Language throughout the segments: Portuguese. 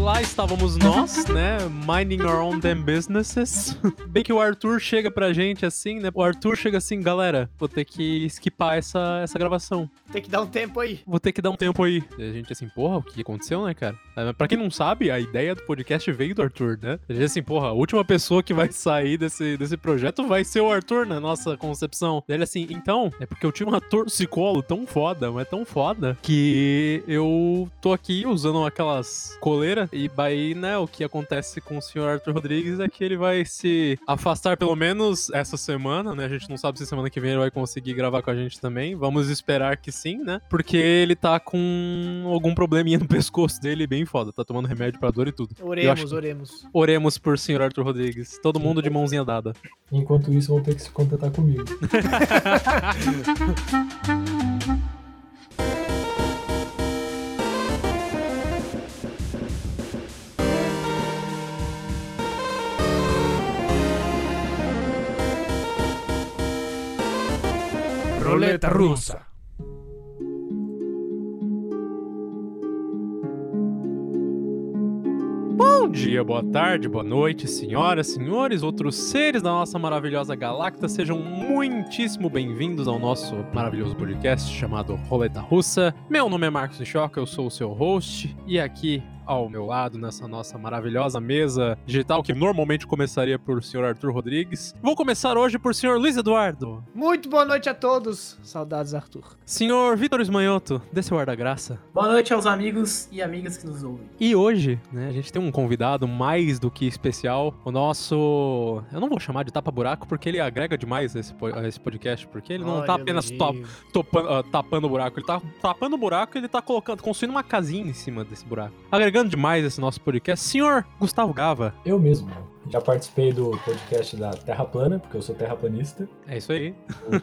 lá estávamos nós, né? Minding our own damn businesses. Bem que o Arthur chega pra gente assim, né? O Arthur chega assim, galera, vou ter que skipar essa, essa gravação. Tem que dar um tempo aí. Vou ter que dar um tempo aí. E a gente assim, porra, o que aconteceu, né, cara? É, Pra quem não sabe, a ideia do podcast veio do Arthur, né? A gente assim, porra, a última pessoa que vai sair desse, desse projeto vai ser o Arthur na nossa concepção. Ele assim, então, é porque eu tive um torcicolo tão foda, mas tão foda, que eu tô aqui usando aquelas coleiras e aí, né, o que acontece com o senhor Arthur Rodrigues é que ele vai se afastar pelo menos essa semana, né? A gente não sabe se semana que vem ele vai conseguir gravar com a gente também. Vamos esperar que sim, né? Porque ele tá com algum probleminha no pescoço dele bem foda. Tá tomando remédio pra dor e tudo. Oremos, acho- oremos. Oremos por senhor Arthur Rodrigues. Todo mundo de mãozinha dada. Enquanto isso, vão ter que se contentar comigo. Roleta russa. Bom dia, boa tarde, boa noite, senhoras, senhores, outros seres da nossa maravilhosa galacta, sejam muitíssimo bem-vindos ao nosso maravilhoso podcast chamado Roleta Russa. Meu nome é Marcos Choca, eu sou o seu host, e aqui ao meu lado, nessa nossa maravilhosa mesa digital, que normalmente começaria por senhor Arthur Rodrigues, vou começar hoje por senhor Luiz Eduardo, Muito boa noite a todos. Saudades, Arthur. senhor Vitor Esmanhoto, desse guarda-graça, Boa noite aos amigos e amigas que nos ouvem. E hoje, né, a gente tem um convidado mais do que especial, o nosso. Eu não vou chamar de tapa-buraco porque ele agrega demais a esse, esse podcast, porque ele não Olha, tá apenas top, elogio. topa- ah, tapando o buraco, ele tá tapando o buraco e ele tá colocando, construindo uma casinha em cima desse buraco. Agregando demais esse nosso podcast. Senhor Gustavo Gava, Eu mesmo. Já participei do podcast da Terra Plana, porque eu sou terraplanista. é isso aí.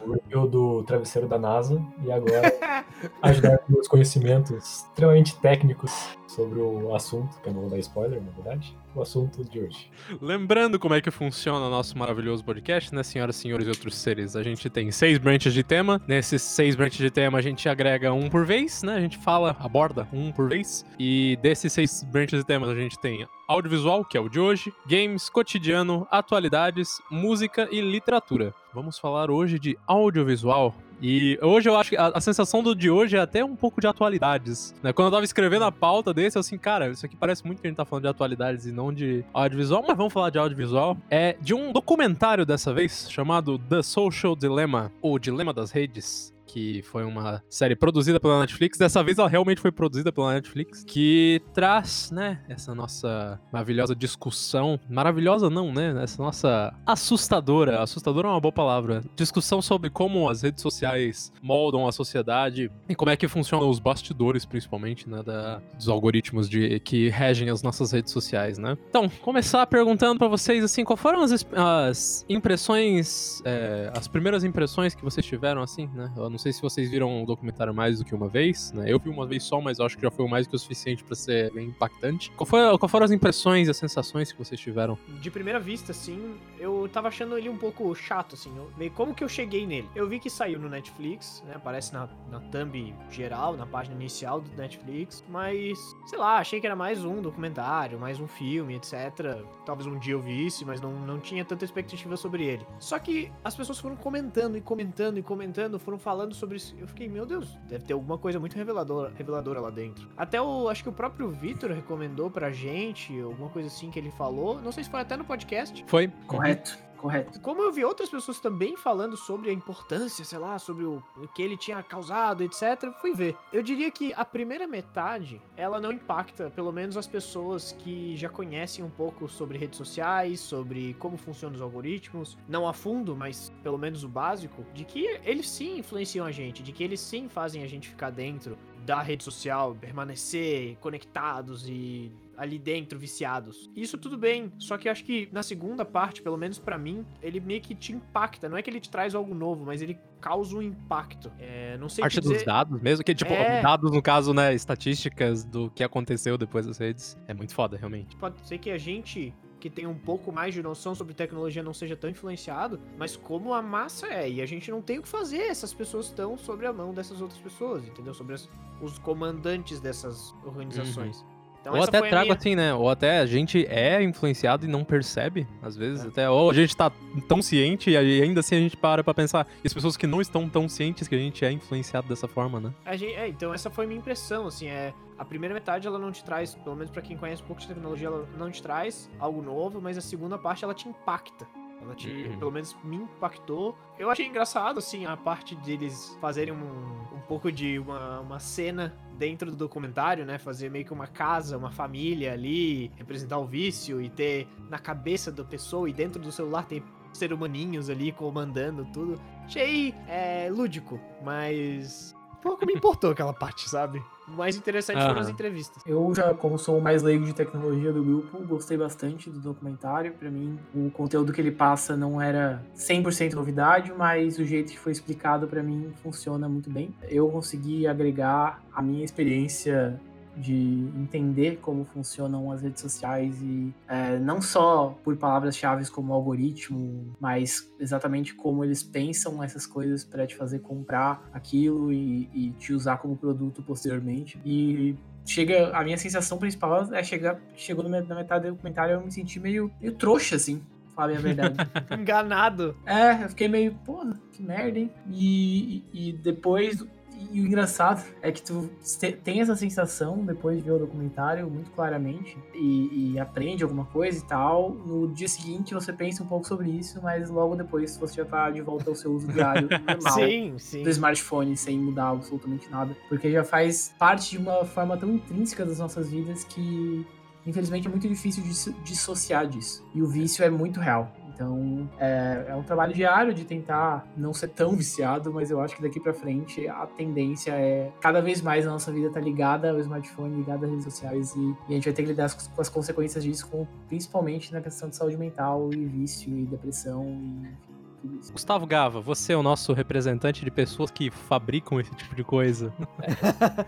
O review do travesseiro da NASA. E agora ajudar com meus conhecimentos extremamente técnicos sobre o assunto, que eu não vou dar spoiler, na verdade. O assunto de hoje. Lembrando como é que funciona o nosso maravilhoso podcast, né, senhoras, senhores e outros seres? A gente tem seis branches de tema. Nesses seis branches de tema, a gente agrega um por vez, né? A gente fala, aborda um por vez. E desses seis branches de temas, a gente tem audiovisual, que é o de hoje, games, cotidiano, atualidades, música e literatura. Vamos falar hoje de audiovisual. E hoje eu acho que a, a sensação do de hoje é até um pouco de atualidades. Né? Quando eu tava escrevendo a pauta desse, eu assim, cara, isso aqui parece muito que a gente tá falando de atualidades e não de audiovisual, mas vamos falar de audiovisual. É de um documentário dessa vez, chamado The Social Dilemma, ou Dilema das Redes. Que foi uma série produzida pela Netflix. Dessa vez ela realmente foi produzida pela Netflix. Que traz, né, essa nossa maravilhosa discussão. Maravilhosa não, né? Essa nossa assustadora. Assustadora é uma boa palavra. Discussão sobre como as redes sociais moldam a sociedade e como é que funcionam os bastidores, principalmente, né? Da, dos algoritmos de, que regem as nossas redes sociais, né? Então, começar perguntando pra vocês, assim, qual foram as, as impressões, é, as primeiras impressões que vocês tiveram, assim, né? Eu não sei se vocês viram o documentário mais do que uma vez, né? Eu vi uma vez só, mas acho que já foi mais que o suficiente pra ser bem impactante. Qual, foi, qual foram as impressões e as sensações que vocês tiveram? De primeira vista, assim, eu tava achando ele um pouco chato, assim. Eu, como que eu cheguei nele? Eu vi que saiu no Netflix, né? Aparece na, na thumb geral, na página inicial do Netflix. Mas, sei lá, achei que era mais um documentário, mais um filme, etc. Talvez um dia eu visse, mas não, não tinha tanta expectativa sobre ele. Só que as pessoas foram comentando e comentando e comentando, foram falando sobre isso. Eu fiquei, meu Deus, deve ter alguma coisa muito reveladora, reveladora lá dentro. Até o, acho que o próprio Vitor recomendou pra gente, alguma coisa assim que ele falou. Não sei se foi até no podcast. Foi? Correto, correto. Como eu vi outras pessoas também falando sobre a importância, sei lá, sobre o, o que ele tinha causado, etc, fui ver. Eu diria que a primeira metade, ela não impacta, pelo menos as pessoas que já conhecem um pouco sobre redes sociais, sobre como funcionam os algoritmos, não a fundo, mas pelo menos o básico, de que eles sim influenciam a gente, de que eles sim fazem a gente ficar dentro da rede social, permanecer conectados e ali dentro viciados. Isso tudo bem, só que eu acho que na segunda parte, pelo menos pra mim, ele meio que te impacta. Não é que ele te traz algo novo, mas ele causa um impacto. É, não sei Parte te dizer... dos dados mesmo, que tipo, É. dados no caso, né, estatísticas do que aconteceu depois das redes. É muito foda, realmente. Pode ser que a gente que tem um pouco mais de noção sobre tecnologia não seja tão influenciado, mas como a massa é, e a gente não tem o que fazer, essas pessoas estão sobre a mão dessas outras pessoas, entendeu? Sobre as- os comandantes dessas organizações. Uhum. Então ou até trago minha- assim, né? Ou até a gente é influenciado e não percebe, às vezes. Até, ou a gente tá tão ciente e ainda assim a gente para pra pensar. E as pessoas que não estão tão cientes que a gente é influenciado dessa forma, né? Gente, é, então essa foi a minha impressão, assim, é... A primeira metade ela não te traz, pelo menos pra quem conhece um pouco de tecnologia, ela não te traz algo novo, mas a segunda parte ela te impacta. Ela te, Uhum. pelo menos me impactou. Eu achei engraçado, assim, a parte deles fazerem um, um pouco de uma, uma cena dentro do documentário, né? Fazer meio que uma casa, uma família ali, representar o vício e ter na cabeça da pessoa e dentro do celular tem ser humaninhos ali comandando tudo. Achei é, lúdico, mas pouco me importou aquela parte, sabe? O mais interessante foram as entrevistas. Eu já, como sou o mais leigo de tecnologia do grupo, gostei bastante do documentário. Pra mim, o conteúdo que ele passa não era 100% novidade, mas o jeito que foi explicado pra mim funciona muito bem. Eu consegui agregar a minha experiência de entender como funcionam as redes sociais e é, não só por palavras-chave como algoritmo, mas exatamente como eles pensam essas coisas para te fazer comprar aquilo e, e te usar como produto posteriormente. E chega a minha sensação principal é chegar chegou na metade do documentário eu me senti meio, meio trouxa assim falar a verdade Enganado. é eu fiquei meio pô que merda hein e, e, e depois e o engraçado é que tu te- tem essa sensação depois de ver o documentário muito claramente e, e aprende alguma coisa e tal. No dia seguinte você pensa um pouco sobre isso, mas logo depois você já tá de volta ao seu uso diário normal Sim, sim. do smartphone sem mudar absolutamente nada. Porque já faz parte de uma forma tão intrínseca das nossas vidas que, infelizmente, é muito difícil de se- dissociar disso. E o vício é muito real. Então, é, é um trabalho diário de tentar não ser tão viciado, mas eu acho que daqui pra frente a tendência é cada vez mais a nossa vida tá ligada ao smartphone, ligada às redes sociais e, e a gente vai ter que lidar com, as consequências disso, com, principalmente na questão de saúde mental e vício e depressão e tudo isso. Gustavo Gava, você é o nosso representante de pessoas que fabricam esse tipo de coisa,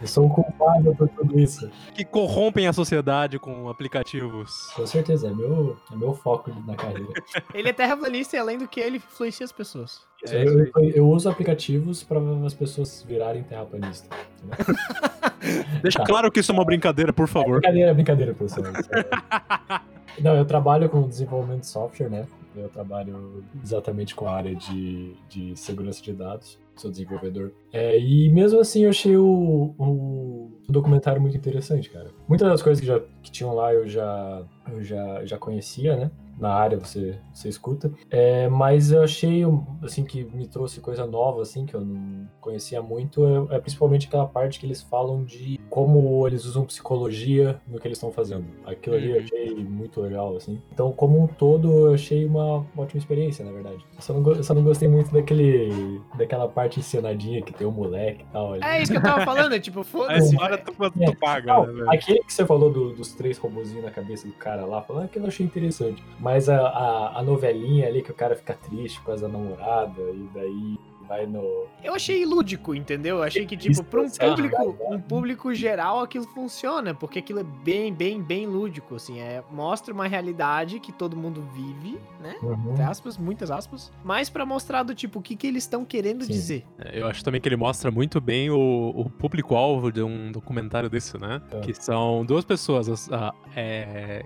Eu sou o culpado por tudo isso. que corrompem a sociedade com aplicativos. Com certeza, é meu, é meu foco na carreira. Ele é terraplanista e além do que ele influencia as pessoas. É eu, eu- eu uso aplicativos para as pessoas virarem terraplanistas. Deixa Tá. claro que isso é uma brincadeira, por favor. Brincadeira, brincadeira, professor. Não, eu trabalho com desenvolvimento de software, né? Eu trabalho exatamente com a área de, de segurança de dados. Sou desenvolvedor. É, e mesmo assim eu achei o, o, o documentário muito interessante, cara. Muitas das coisas que, já, que tinham lá eu já, eu já, já conhecia, né? Na área você, você escuta. É, mas eu achei, assim, que me trouxe coisa nova, assim, que eu não conhecia muito. É, é principalmente aquela parte que eles falam de como eles usam psicologia no que eles estão fazendo. Aquilo ali eu Uhum. achei muito legal, assim. Então, como um todo, eu achei uma ótima experiência, na verdade. Eu só não, eu só não gostei muito daquele, daquela parte encenadinha que tem o moleque e tal. ali. É isso que eu tava falando, é tipo, foda-se. história tu, tu paga, Não, né, aquele que você falou do- dos três robozinhos na cabeça do cara lá, falando aquilo eu achei interessante. Mas a, a, a novelinha ali que o cara fica triste causa da namorada e daí vai no. Eu achei lúdico, entendeu? Eu achei que, tipo, pra um certo, público, vai. um público geral aquilo funciona, porque aquilo é bem, bem, bem lúdico, assim, é, mostra uma realidade que todo mundo vive, né? Uhum. Entre aspas, muitas aspas, mas pra mostrar do tipo, o que que eles estão querendo Sim. dizer. É, Eu acho também que ele mostra muito bem o, o público-alvo de um documentário desse, né? É. Que são duas pessoas, as- a- é,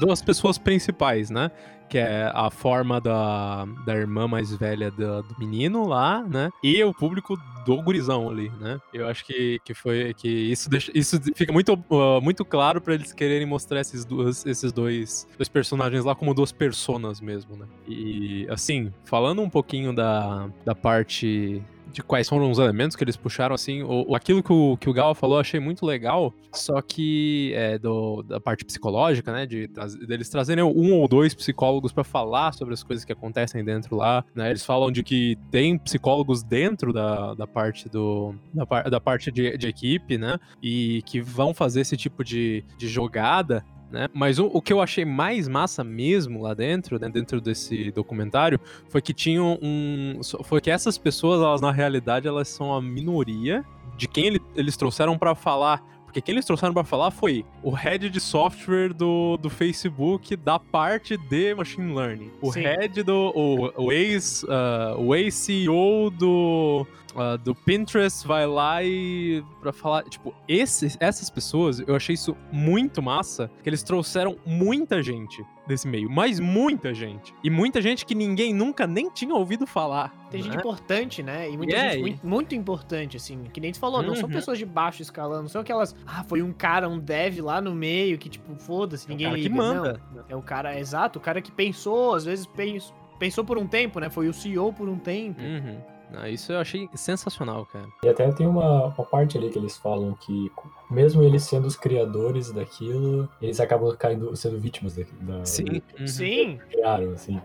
duas pessoas principais, né? Que é a forma da, da irmã mais velha do, do menino lá, né? E o público do gurizão ali, né? Eu acho que, que foi que isso deixa, isso fica muito, uh, muito claro pra eles quererem mostrar esses, duas, esses dois, dois personagens lá como duas personas mesmo, né? E assim, falando um pouquinho da, da parte de quais foram os elementos que eles puxaram, assim, o, aquilo que o, que o Gal falou eu achei muito legal, só que é, do, da parte psicológica, né, de, deles trazerem um ou dois psicólogos pra falar sobre as coisas que acontecem dentro lá, né, eles falam de que tem psicólogos dentro da, da parte do, da, da parte de, de equipe, né, e que vão fazer esse tipo de, de jogada né? Mas o, o que eu achei mais massa mesmo lá dentro, né, dentro desse documentário, foi que tinham um. Foi que essas pessoas, elas na realidade, elas são a minoria de quem ele- eles trouxeram pra falar. Porque quem eles trouxeram pra falar foi o head de software do, do Facebook da parte de machine learning. O Sim. head do. O, o ex, ah, o ex-CEO do. uh, do Pinterest vai lá e para falar, tipo, esses, essas pessoas, eu achei isso muito massa, que eles trouxeram muita gente desse meio, mas muita gente. E muita gente que ninguém nunca nem tinha ouvido falar. Tem né? gente importante, né? E muita Yeah, gente e- muito, muito importante, assim. Que nem tu falou, não são Uhum. pessoas de baixo escalão, não são aquelas. Ah, foi um cara, um dev lá no meio que, tipo, foda-se, É o ninguém cara que liga. manda. Não, é o cara, exato, o cara que pensou, às vezes pens- pensou por um tempo, né? Foi o CEO por um tempo. Uhum. Ah, isso eu achei sensacional, cara. E até tem uma, uma parte ali que eles falam que, mesmo eles sendo os criadores daquilo, eles acabam caindo, sendo vítimas da, da Sim. Uhum. Sim, criaram, assim.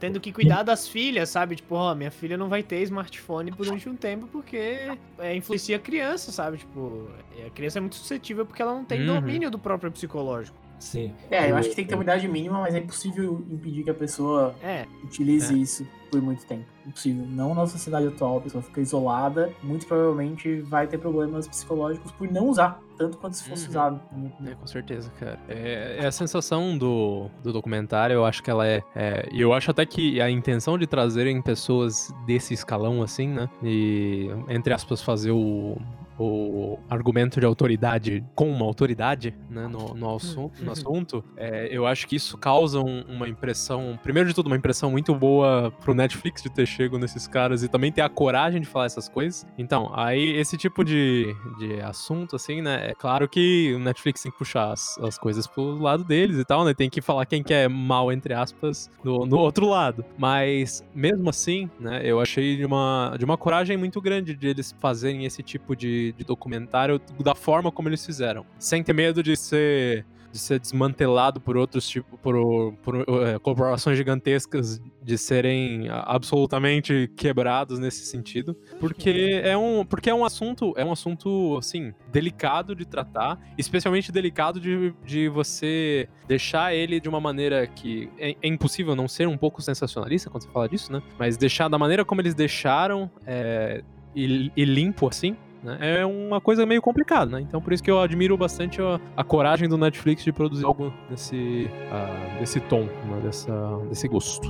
tendo que cuidar das filhas, sabe? Tipo, ó, minha filha não vai ter smartphone durante um tempo porque é, influencia a criança, sabe? Tipo, a criança é muito suscetível porque ela não tem Uhum. domínio do próprio psicológico. Sim. É, eu acho que tem que ter uma idade mínima, mas é impossível impedir que a pessoa É, utilize É. isso por muito tempo. Impossível. Não na sociedade atual, a pessoa fica isolada, muito provavelmente vai ter problemas psicológicos por não usar, tanto quanto se fosse Uhum. usado. É, com certeza, cara. É, é a sensação do, do documentário, eu acho que ela é, é. E eu acho até que a intenção de trazerem pessoas desse escalão, assim, né? E, entre aspas, fazer o. O argumento de autoridade com uma autoridade, né, no, no, assunto, no Uhum. assunto é, eu acho que isso causa um- uma impressão, primeiro de tudo, uma impressão muito boa pro Netflix de ter chego nesses caras e também ter a coragem de falar essas coisas. Então, aí esse tipo de, de assunto, assim, né? É claro que o Netflix tem que puxar as, as coisas pro lado deles e tal, né? Tem que falar quem que é mal, entre aspas, no, no outro lado. Mas, mesmo assim, né? Eu achei de uma, de uma coragem muito grande de eles fazerem esse tipo de, de documentário da forma como eles fizeram. Sem ter medo de ser de ser desmantelado por outros tipos, por, por, eh, corporações gigantescas de serem absolutamente quebrados nesse sentido, porque é um, porque é um assunto, é um assunto assim delicado de tratar, especialmente delicado de, de você deixar ele de uma maneira que é, é impossível não ser um pouco sensacionalista quando você fala disso, né? Mas deixar da maneira como eles deixaram é, e, e limpo assim, né? É uma coisa meio complicada, né? Então por isso que eu admiro bastante a, a coragem do Netflix de produzir algo nesse, ah, desse tom, né? Dessa, desse gosto.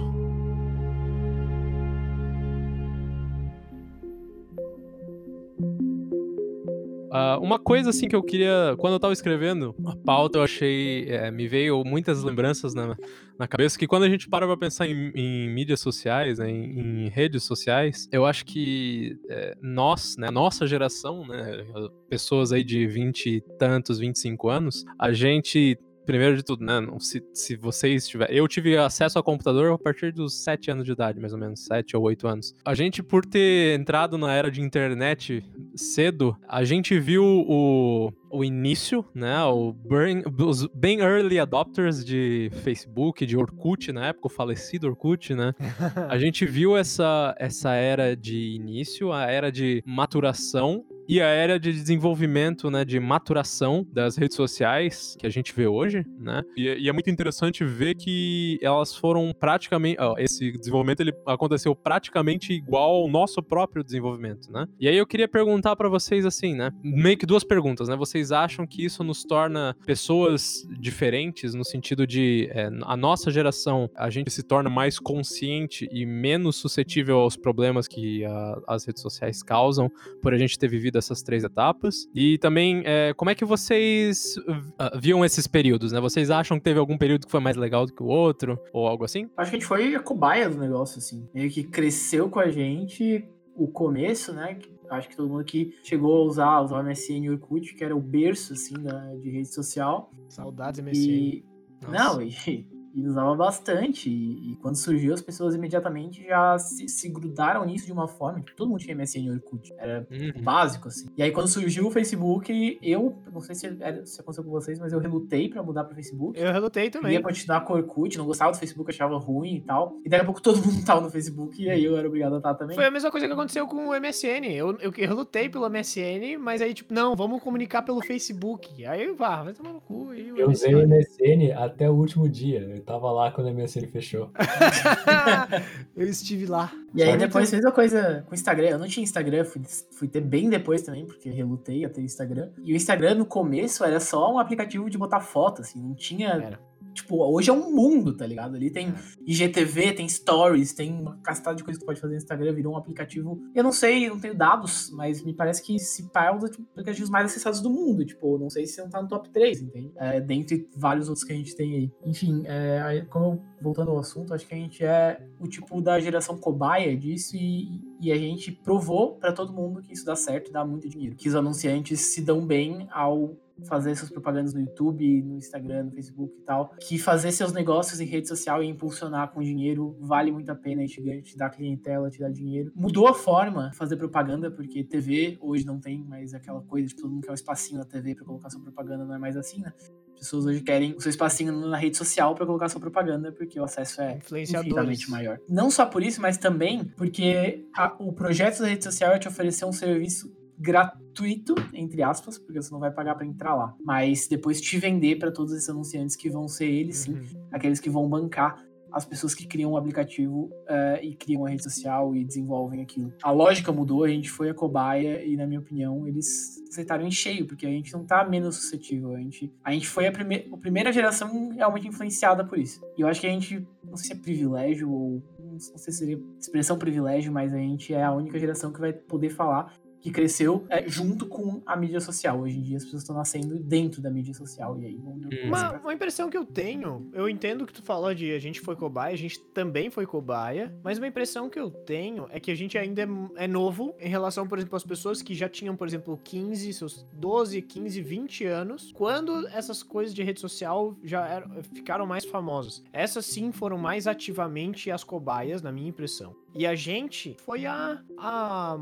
Ah, uma coisa assim que eu queria. Quando eu tava escrevendo a pauta, eu achei. é, me veio muitas lembranças na, na cabeça que quando a gente para pra pensar em, em mídias sociais, né, em, em redes sociais, eu acho que é, nós, né, nossa geração, né, pessoas aí de 20 e tantos, 25 anos, a gente. Primeiro de tudo, né? Se, se vocês tiverem. Eu tive acesso ao computador a partir dos 7 anos de idade, mais ou menos. 7 ou 8 anos. A gente, por ter entrado na era de internet cedo, a gente viu o, o início, né? O bem, os bem early adopters de Facebook, de Orkut na época, o falecido Orkut, né? A gente viu essa, essa era de início, a era de maturação e a era de desenvolvimento, né, de maturação das redes sociais que a gente vê hoje, né? E, e é muito interessante ver que elas foram praticamente, ó, esse desenvolvimento ele aconteceu praticamente igual ao nosso próprio desenvolvimento, né? E aí eu queria perguntar pra vocês assim, né? Meio que duas perguntas, né? Vocês acham que isso nos torna pessoas diferentes no sentido de é, a nossa geração a gente se torna mais consciente e menos suscetível aos problemas que a- as redes sociais causam por a gente ter vivido essas três etapas? E também, é, como é que vocês uh, viam esses períodos, né? Vocês acham que teve algum período que foi mais legal do que o outro? Ou algo assim? Acho que a gente foi a cobaia do negócio, assim. Meio que cresceu com a gente o começo, né? que Acho que todo mundo que chegou a usar, usar o MSN e o Orkut, que era o berço, assim, da, de rede social. Saudades MSN. E... Nossa. Não, e, e usava bastante. E, e quando surgiu, as pessoas imediatamente já se, se grudaram nisso de uma forma que todo mundo tinha MSN e Orkut. Era Uhum. básico, assim. E aí, quando surgiu o Facebook, eu, não sei se, era- se aconteceu com vocês, mas eu relutei pra mudar pro Facebook. Eu relutei também. Queria continuar com o Orkut, não gostava do Facebook, achava ruim e tal. E daqui a pouco todo mundo tava no Facebook e aí eu era obrigado a estar também. Foi a mesma coisa que aconteceu com o MSN. Eu, eu, eu relutei pelo MSN, mas aí, tipo, não, vamos comunicar pelo Facebook. Aí, vá, vai tomar no cu. Eu usei o MSN. MSN até o último dia. Tava lá quando o MSN fechou. eu estive lá. E aí depois fez a coisa com o Instagram. Eu não tinha Instagram, fui, fui ter bem depois também, porque relutei a ter Instagram. E o Instagram no começo era só um aplicativo de botar foto, assim, não tinha Era. Tipo, hoje é um mundo, tá ligado? Ali tem IGTV, tem stories, tem uma castada de coisas que tu pode fazer no Instagram, virou um aplicativo. Eu não sei, não tenho dados, mas me parece que se pá é um dos aplicativos mais acessados do mundo. Tipo, não sei se não tá no top 3, entende? É, dentre vários outros que a gente tem aí. Enfim, é, como voltando ao assunto, acho que a gente é o tipo da geração cobaia disso e, e a gente provou para todo mundo que isso dá certo, dá muito dinheiro. Que os anunciantes se dão bem ao fazer suas propagandas no YouTube, no Instagram, no Facebook e tal, que fazer seus negócios em rede social e impulsionar com dinheiro vale muito a pena, a gente te dá clientela, te dá dinheiro. Mudou a forma de fazer propaganda, porque TV hoje não tem mais aquela coisa de todo mundo quer um espacinho na TV para colocar sua propaganda, não é mais assim, né? As pessoas hoje querem o seu espacinho na rede social para colocar sua propaganda, porque o acesso é infinitamente maior. Não só por isso, mas também porque a, o projeto da rede social é te oferecer um serviço gratuito, entre aspas, porque você não vai pagar para entrar lá. Mas depois te vender para todos esses anunciantes que vão ser eles, sim, uhum. aqueles que vão bancar as pessoas que criam um aplicativo uh, e criam uma rede social e desenvolvem aquilo. A lógica mudou, a gente foi a cobaia e, na minha opinião, eles aceitaram em cheio, porque a gente não tá menos suscetível. A gente, a gente foi a, prime a primeira geração realmente influenciada por isso. E eu acho que a gente, não sei se é privilégio ou não sei se seria expressão privilégio, mas a gente é a única geração que vai poder falar que cresceu é, junto com a mídia social. Hoje em dia as pessoas estão nascendo dentro da mídia social. E aí hum. uma, uma, impressão que eu tenho, eu entendo que tu falou de a gente foi cobaia, a gente também foi cobaia, mas uma impressão que eu tenho é que a gente ainda é, é novo em relação, por exemplo, às pessoas que já tinham, por exemplo, 15, seus 12, 15, 20 anos, quando essas coisas de rede social já eram, ficaram mais famosas. Essas sim foram mais ativamente as cobaias, na minha impressão. E a gente foi a, a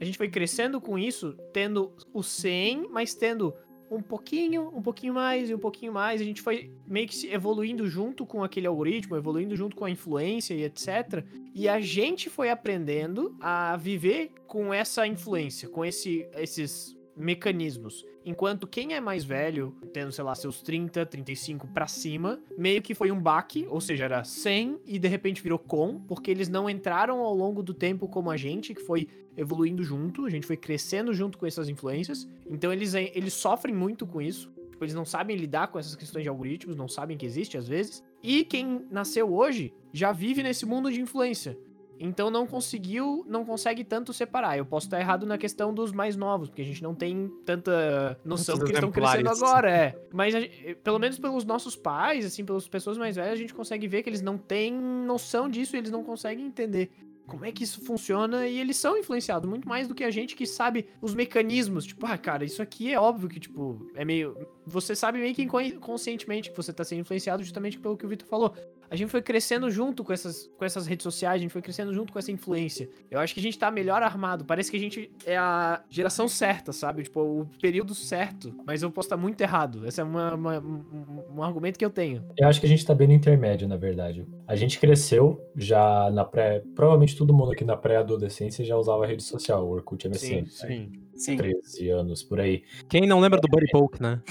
a gente foi crescendo com isso, tendo o 100, mas tendo um pouquinho, um pouquinho mais e um pouquinho mais. A gente foi meio que se evoluindo junto com aquele algoritmo, evoluindo junto com a influência e etc. E a gente foi aprendendo a viver com essa influência, com esse, esses mecanismos. Enquanto quem é mais velho, tendo, sei lá, seus 30, 35 para cima, meio que foi um baque, ou seja, era 100 e de repente virou com, porque eles não entraram ao longo do tempo como a gente, que foi evoluindo junto, a gente foi crescendo junto com essas influências. Então eles, eles sofrem muito com isso. Tipo, eles não sabem lidar com essas questões de algoritmos, não sabem que existe às vezes. E quem nasceu hoje já vive nesse mundo de influência. Então não conseguiu, não consegue tanto separar. Eu posso estar errado na questão dos mais novos, porque a gente não tem tanta noção do que eles estão crescendo agora, é. Mas a, pelo menos pelos nossos pais, assim, pelas pessoas mais velhas, a gente consegue ver que eles não têm noção disso, eles não conseguem entender como é que isso funciona e eles são influenciados muito mais do que a gente que sabe os mecanismos. Tipo, ah, cara, isso aqui é óbvio que, tipo, é meio. Você sabe meio que inconscientemente que você tá sendo influenciado justamente pelo que o Vitor falou a gente foi crescendo junto com essas, com essas redes sociais, a gente foi crescendo junto com essa influência. Eu acho que a gente tá melhor armado. Parece que a gente é a geração certa, sabe? Tipo, o período certo. Mas eu posso estar muito errado. Esse é uma, uma, um, um, argumento que eu tenho. Eu acho que a gente tá bem no intermédio, na verdade. A gente cresceu já na pré. Provavelmente todo mundo aqui na pré-adolescência já usava rede social, o Orkut MSN. Sim, sim. Sim. 13 anos por aí. Quem não lembra do Buddy Poke, né?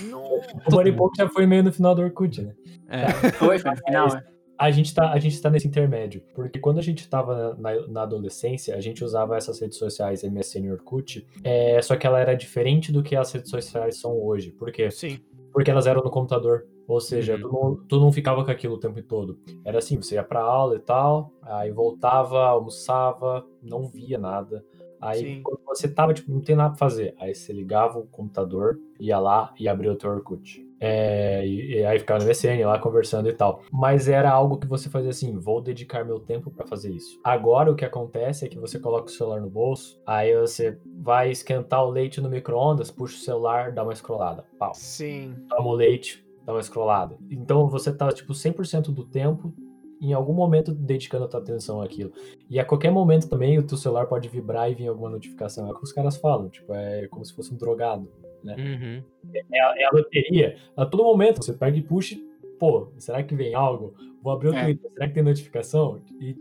O Buddy Poke já foi meio no final do Orkut, né? É. Foi, foi no final, é a gente tá, a gente tá nesse intermédio. Porque quando a gente tava na, na adolescência, a gente usava essas redes sociais, MSN e Orkut, é, só que ela era diferente do que as redes sociais são hoje. Por quê? Sim. Porque elas eram no computador. Ou seja, uhum. tu, não, tu não ficava com aquilo o tempo todo. Era assim, você ia pra aula e tal, aí voltava, almoçava, não via nada. Aí Sim. quando você tava, tipo, não tem nada pra fazer. Aí você ligava o computador, ia lá e abria o teu Orkut. É, e, e, aí ficava no MSN lá conversando e tal. Mas era algo que você fazia assim: vou dedicar meu tempo para fazer isso. Agora o que acontece é que você coloca o celular no bolso, aí você vai esquentar o leite no micro-ondas, puxa o celular, dá uma scrollada. Pau. Sim. Toma o leite, dá uma scrollada. Então você tá, tipo, 100% do tempo em algum momento dedicando a tua atenção àquilo. E a qualquer momento também o teu celular pode vibrar e vir alguma notificação. É o que os caras falam, tipo, é como se fosse um drogado né? Uhum. É, a, é, a loteria. A todo momento você pega e puxa, pô, será que vem algo? Vou abrir o é. Twitter, será que tem notificação? E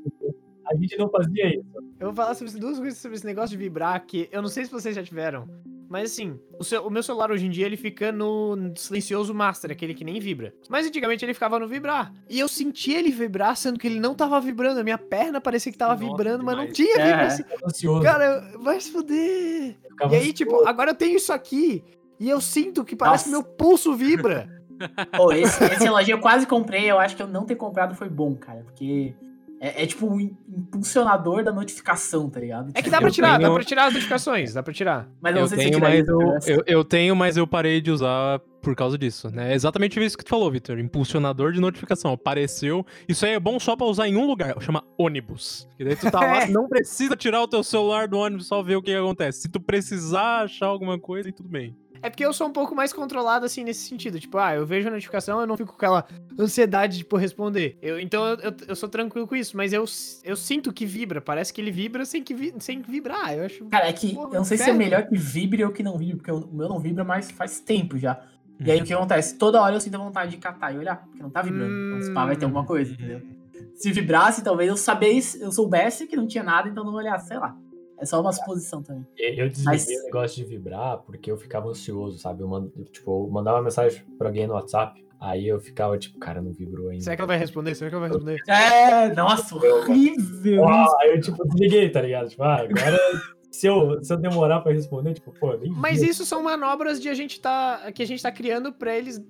a gente não fazia isso. Eu vou falar sobre duas coisas sobre esse negócio de vibrar que eu não sei se vocês já tiveram. Mas assim, o, seu, o, meu celular hoje em dia ele fica no silencioso master, aquele que nem vibra. Mas antigamente ele ficava no vibrar. E eu senti ele vibrar, sendo que ele não tava vibrando. A minha perna parecia que tava Nossa, vibrando, demais. mas não tinha é, vibração. Cara, vai se fuder. e aí, tipo, agora eu tenho isso aqui. E eu sinto que parece Nossa. que meu pulso vibra. Pô, esse, esse relógio eu quase comprei, eu acho que eu não ter comprado foi bom, cara, porque é, é tipo um impulsionador da notificação, tá ligado? É que dá pra Eu tirar, tenho- dá pra tirar as notificações, dá pra tirar. Mas eu não sei se tenho, tiraria mas eu, eu, eu tenho, mas eu parei de usar por causa disso, né? É exatamente isso que tu falou, Victor. Impulsionador de notificação. Apareceu. Isso aí é bom só pra usar em um lugar. Chama ônibus. Que daí tu tá lá, não precisa tirar o teu celular do ônibus, só ver o que acontece. Se tu precisar achar alguma coisa, aí tudo bem. É porque eu sou um pouco mais controlado, assim, nesse sentido. Tipo, ah, eu vejo a notificação, eu não fico com aquela ansiedade de, tipo, responder. Eu, então, eu, eu, sou tranquilo com isso, mas eu, eu sinto que vibra. Parece que ele vibra sem, que vi- sem vibrar. Eu acho... Cara, é que Porra, eu não sei se é melhor que vibre ou que não vibre, porque o meu não vibra, mas faz tempo já. E aí o que acontece? Toda hora eu sinto a vontade de catar e olhar, porque não tá vibrando. Então, se pá, vai ter alguma coisa, entendeu? Se vibrasse, talvez eu sabesse, eu soubesse que não tinha nada, então não olhasse, sei lá. É só uma suposição também. Eu desliguei Mas- o negócio de vibrar porque eu ficava ansioso, sabe? Eu, mand... tipo, eu mandava mensagem pra alguém no WhatsApp, aí eu ficava tipo, cara, não vibrou ainda. Será que ela vai responder? Será que ela vai responder? É, nossa, horrível. Ah, aí eu, tipo, desliguei, tá ligado? Tipo, ah, agora se eu, se eu demorar pra responder, tipo, pô, nem Mas vi. isso são manobras de a gente tá, que a gente tá criando pra eles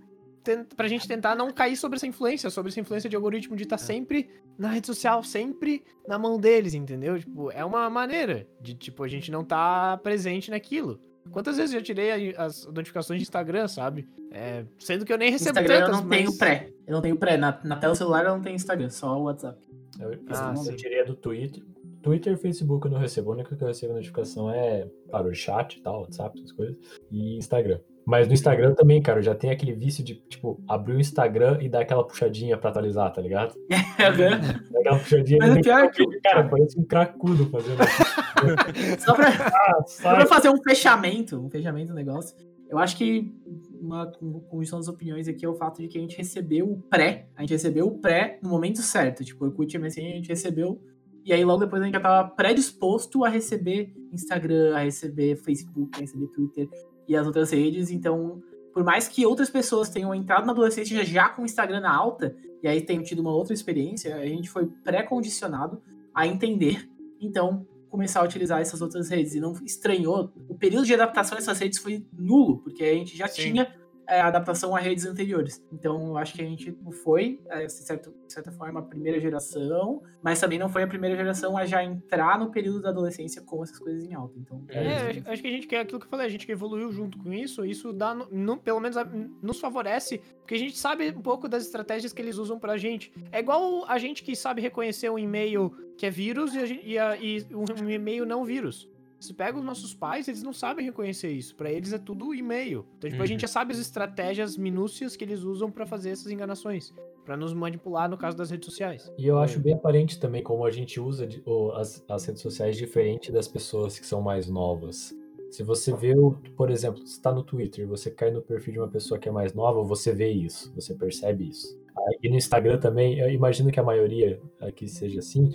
pra gente tentar não cair sobre essa influência, sobre essa influência de algoritmo de estar sempre na rede social, sempre na mão deles, entendeu? Tipo, é uma maneira de, tipo, a gente não tá presente naquilo. Quantas vezes eu tirei as notificações de Instagram, sabe? É, sendo que eu nem recebo Instagram eu tantas, não tenho mas... pré. Eu não tenho pré. Na, na tela do celular eu não tenho Instagram, só o WhatsApp. Eu, eu- Ah, eu tirei a do Twitter. Twitter e Facebook eu não recebo. A única que eu recebo notificação é para o chat e tal, WhatsApp, essas coisas. E Instagram. Mas no Instagram também, cara, já tenho aquele vício de, tipo, abrir o Instagram e dar aquela puxadinha pra atualizar, tá ligado? Dar aquela puxadinha. Mas o pior é que- Cara, parece um cracudo fazendo Só pra, ah, só pra fazer um fechamento, um fechamento do negócio. Eu acho que uma con- conjunção das opiniões aqui é o fato de que a gente recebeu o pré. A gente recebeu o pré no momento certo. Tipo, o Orkut MSN a gente recebeu. E aí logo depois a gente já tava predisposto a receber Instagram, a receber Facebook, a receber Twitter e as outras redes. Então, por mais que outras pessoas tenham entrado na adolescência já com o Instagram na alta, e aí tenham tido uma outra experiência, a gente foi pré-condicionado a entender. Então, começar a utilizar essas outras redes e não estranhou. O período de adaptação dessas redes foi nulo, porque a gente já Sim. tinha é, adaptação a redes anteriores. Então, eu acho que a gente não foi, é, de, certo- de certa forma, a primeira geração, mas também não foi a primeira geração a já entrar no período da adolescência com essas coisas em alta. Então, É, acho- acho que a gente quer aquilo que eu falei, a gente que evoluiu junto com isso, isso dá, no- no- pelo menos nos favorece, porque a gente sabe um pouco das estratégias que eles usam pra gente. É igual a gente que sabe reconhecer um e-mail que é vírus e, a e a- e um e-mail não vírus. Se pega os nossos pais, eles não sabem reconhecer isso. Pra eles é tudo e-mail. Então, tipo, a Uhum. gente já sabe as estratégias minúcias que eles usam pra fazer essas enganações, Pra nos manipular no caso das redes sociais. E eu acho bem aparente também como a gente usa as, as redes sociais diferente das pessoas que são mais novas. Se você vê, por exemplo, você está no Twitter, você cai no perfil de uma pessoa que é mais nova, você vê isso, você percebe isso. Aí, E no Instagram também, eu imagino que a maioria aqui seja assim.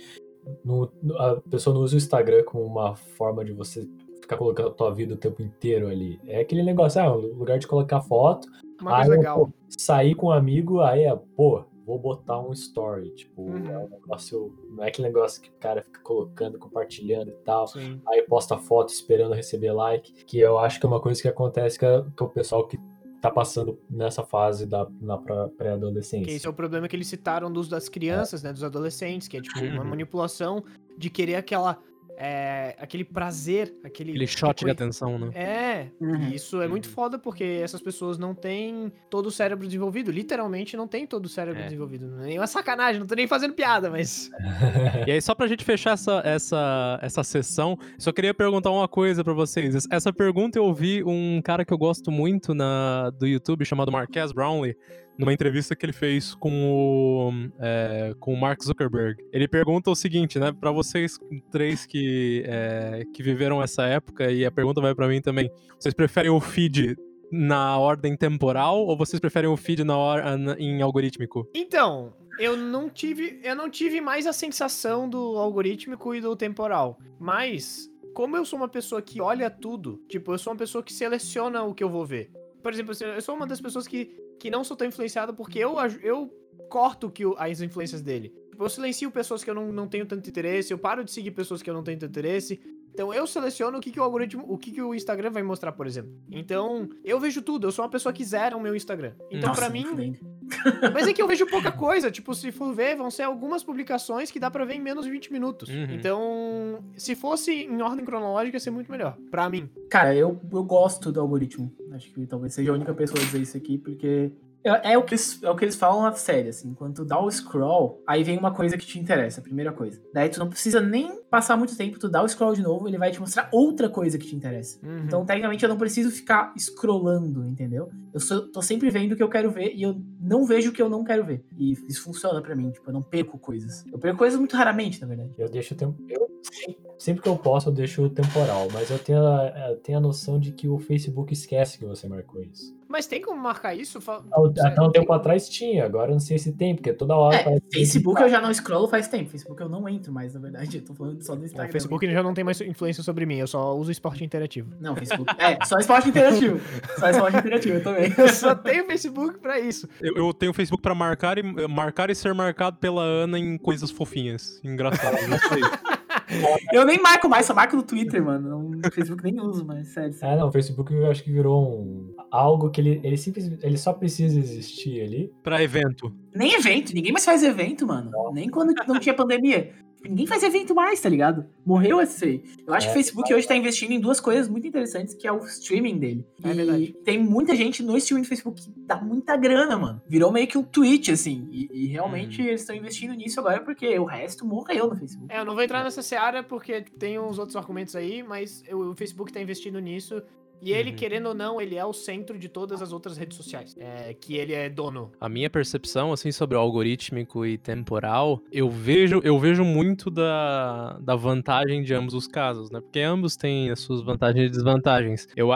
No- a pessoa não usa o Instagram como uma forma de você ficar colocando a tua vida o tempo inteiro ali. É aquele negócio, ah, no lugar de colocar foto, Uma Aí legal. pô, sair com um amigo, aí é, pô, vou botar um story. Tipo, Uhum. é um negócio. Não é aquele negócio que o cara fica colocando, compartilhando e tal. Sim. Aí posta foto esperando receber like. Que eu acho que é uma coisa que acontece com o pessoal que tá passando nessa fase da, na pré-adolescência. esse é o problema que eles citaram dos das crianças, né? Dos adolescentes, que é tipo uma manipulação de querer aquela. É, aquele prazer, aquele. Aquele shot de atenção, né? É, Uhum. e isso é muito foda porque essas pessoas não têm todo o cérebro desenvolvido. Literalmente não tem todo o cérebro É. desenvolvido. Nem uma sacanagem, não tô nem fazendo piada, mas. E aí, só pra gente fechar essa, essa, essa sessão, só queria perguntar uma coisa pra vocês. Essa pergunta eu ouvi um cara que eu gosto muito na, do YouTube, chamado Marques Brownlee, numa entrevista que ele fez com o, é, com o Mark Zuckerberg. Ele pergunta o seguinte, né, pra vocês três que, é, que viveram essa época, e a pergunta vai pra mim também. Vocês preferem o feed na ordem temporal ou vocês preferem o feed na hora, em algorítmico? Então, eu não tive. Eu não tive mais a sensação do algorítmico e do temporal. Mas, como eu sou uma pessoa que olha tudo, tipo, eu sou uma pessoa que seleciona o que eu vou ver. Por exemplo, eu sou uma das pessoas que, que não sou tão influenciada porque eu, aj- eu corto que as influências dele. Eu silencio pessoas que eu não, não tenho tanto interesse, eu paro de seguir pessoas que eu não tenho tanto interesse. Então eu seleciono o que, que o algoritmo, o que, que o Instagram vai mostrar, por exemplo. Então, eu vejo tudo, eu sou uma pessoa que zera o meu Instagram. Então, nem mim, mas é que eu vejo pouca coisa, tipo, se for ver, vão ser algumas publicações que dá pra ver em menos de 20 minutos. Uhum. Então, se fosse em ordem cronológica, ia ser muito melhor, pra mim. Cara, eu, eu gosto do algoritmo. Acho que talvez seja a única pessoa a dizer isso aqui, porque é, é o, que eles, é o que eles falam na série, assim. Quando tu dá o scroll, aí vem uma coisa que te interessa, a primeira coisa. Daí tu não precisa nem passar muito tempo, tu dá o scroll de novo, ele vai te mostrar outra coisa que te interessa. Uhum. Então, tecnicamente, eu não preciso ficar scrollando, entendeu? Eu sou- tô sempre vendo o que eu quero ver e eu não vejo o que eu não quero ver. E isso funciona pra mim, tipo, eu não perco coisas. Eu perco coisas muito raramente, na verdade. Eu deixo o tempo. Eu, sempre que eu posso, eu deixo o temporal, mas eu tenho a, eu tenho a noção de que o Facebook esquece que você marcou isso. Mas tem como marcar isso? Até um tem- tempo atrás tinha, agora eu não sei se tem, porque toda hora É, Facebook eu já não scrollo faz tempo. Facebook eu não entro mais, na verdade. Eu tô falando só do O Instagram. Facebook já não tem mais influência sobre mim, eu só uso esporte interativo. Não, Facebook. É, só esporte interativo. Só esporte interativo eu também. Eu só tenho Facebook pra isso. Eu, eu tenho o Facebook pra marcar e, marcar e ser marcado pela Ana em coisas fofinhas, engraçadas. é isso aí. Eu nem marco mais, só marco no Twitter, mano. No Facebook nem uso, mas sério. sério. É, não, o Facebook eu acho que virou um, algo que ele, ele, simples, ele só precisa existir ali. pra evento. Nem evento, ninguém mais faz evento, mano. Nem quando não tinha pandemia. Ninguém faz evento mais, tá ligado? Morreu esse aí. Eu acho que o É, Facebook hoje tá investindo em duas coisas muito interessantes, que é o streaming dele. É e verdade. tem muita gente no streaming do Facebook que dá muita grana, mano. Virou meio que um Twitch, assim. E, e realmente eles estão investindo nisso agora porque o resto morreu no Facebook. É, eu não vou entrar nessa seara porque tem uns outros argumentos aí, mas o Facebook tá investindo nisso. E ele, Uhum. querendo ou não, ele é o centro de todas as outras redes sociais. É, que ele é dono. A minha percepção, assim, sobre o algorítmico e temporal, eu vejo, eu vejo muito da, da vantagem de ambos os casos, né? Porque ambos têm as suas vantagens e desvantagens. Eu,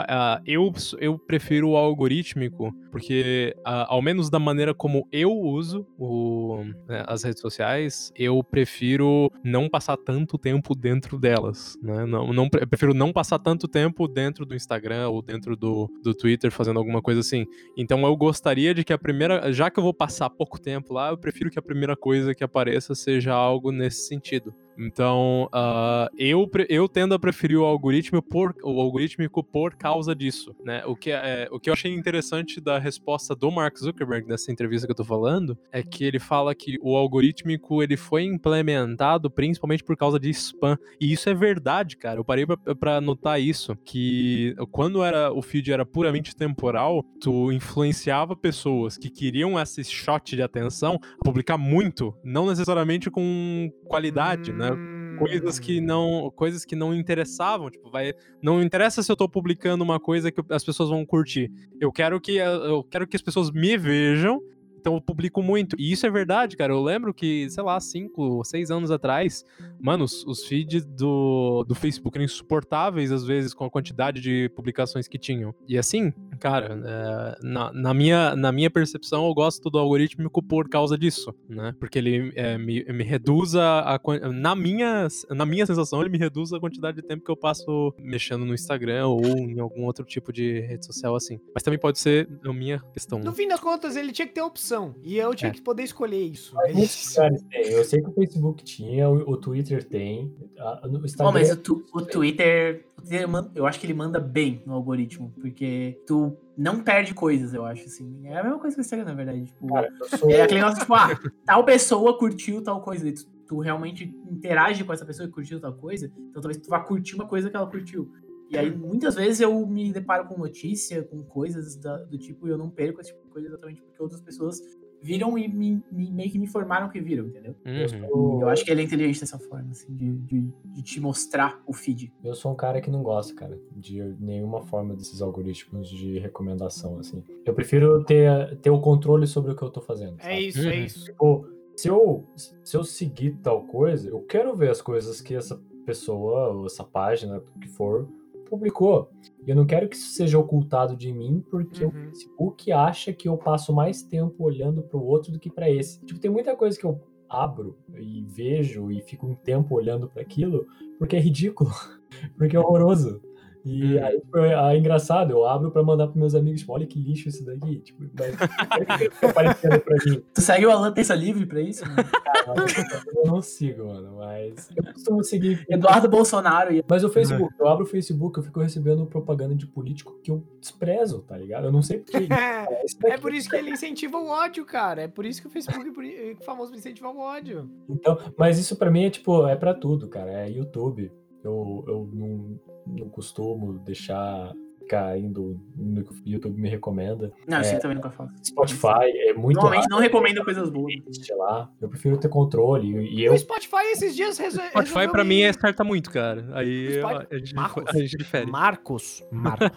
eu, eu prefiro o algorítmico, porque, ao menos da maneira como eu uso o, né, as redes sociais, eu prefiro não passar tanto tempo dentro delas, né? Não, não, eu prefiro não passar tanto tempo dentro do Instagram ou dentro do, do Twitter fazendo alguma coisa assim. Então eu gostaria de que a primeira, já que eu vou passar pouco tempo lá, eu prefiro que a primeira coisa que apareça seja algo nesse sentido. Então, ah, eu, eu tendo a preferir o algoritmo por, o algorítmico por causa disso, né? O que, é, o que eu achei interessante da resposta do Mark Zuckerberg nessa entrevista que eu tô falando é que ele fala que o algorítmico ele foi implementado principalmente por causa de spam. E isso é verdade, cara. Eu parei pra, pra notar isso, que quando era o feed era puramente temporal, tu influenciava pessoas que queriam esse shot de atenção a publicar muito, não necessariamente com qualidade, né? Hum. coisas que não coisas que não interessavam tipo vai não interessa se eu tô publicando uma coisa que as pessoas vão curtir eu quero que eu quero que as pessoas me vejam então eu publico muito. E isso é verdade cara. Eu lembro que sei lá cinco seis anos atrás mano os, os feeds do, do Facebook eram insuportáveis às vezes com a quantidade de publicações que tinham. E assim cara é, na, na minha na minha percepção eu gosto do algorítmico por causa disso né? Porque ele é, me, me reduz a, a na minha na minha sensação ele me reduz a quantidade de tempo que eu passo mexendo no Instagram ou em algum outro tipo de rede social assim. Mas também pode ser a minha questão No fim das contas, ele tinha que ter opção. E eu tinha É. que poder escolher isso. Mas. Eu sei que o Facebook tinha, o, o Twitter tem. a- Bom, Instagram, mas o, tu- o Twitter, o Twitter man- eu acho que ele manda bem no algoritmo, porque tu não perde coisas, eu acho, assim. É a mesma coisa que o Instagram, na verdade. Tipo, cara, sou, é aquele negócio, tipo, ah, tal pessoa curtiu tal coisa, e tu, tu realmente interage com essa pessoa que curtiu tal coisa, então talvez tu vá curtir uma coisa que ela curtiu. E aí, muitas vezes eu me deparo com notícia, com coisas da- do tipo, e eu não perco esse tipo de coisa exatamente porque outras pessoas viram e me, me- meio que me informaram que viram, entendeu? Uhum. eu, Eu acho que ele é inteligente dessa forma, assim, de, de, de te mostrar o feed. eu sou um cara que não gosta, cara, de nenhuma forma desses algoritmos de recomendação, assim. Eu prefiro ter, ter o controle sobre o que eu tô fazendo. É sabe? isso, é Uhum. isso. Tipo, se eu, se eu seguir tal coisa, eu quero ver as coisas que essa pessoa, ou essa página, o que for, publicou. E eu não quero que isso seja ocultado de mim, porque o Uhum. Facebook acha que eu passo mais tempo olhando pro outro do que pra esse. Tipo, tem muita coisa que eu abro e vejo e fico um tempo olhando para aquilo, porque é ridículo, porque é horroroso. E Hum. aí foi ah, engraçado, eu abro pra mandar pros meus amigos, tipo, olha que lixo isso daqui. Tipo, que fica aparecendo pra mim. Tu segue o Alan Terça Livre pra isso? mano? Cara, eu não sigo, mano, mas eu costumo seguir. Eduardo Bolsonaro e Mas o Facebook, eu abro o Facebook, eu fico recebendo propaganda de político que eu desprezo, tá ligado? Eu não sei porque. É, é por isso que ele incentiva o ódio, cara. É por isso que o Facebook é é famoso por incentivar o ódio. Então, mas isso pra mim é tipo, é pra tudo, cara. É YouTube. Eu, eu não, não costumo deixar ficar indo no que o YouTube me recomenda. Não, isso É. eu também nunca faço. Spotify é muito Normalmente raro, não recomendo coisas boas. sei lá. Eu prefiro ter controle. E eu O Spotify esses dias resol- Spotify resolveu pra mim acerta muito, cara. Aí Spotify- a gente, Marcos. a gente difere. Marcos. Marcos.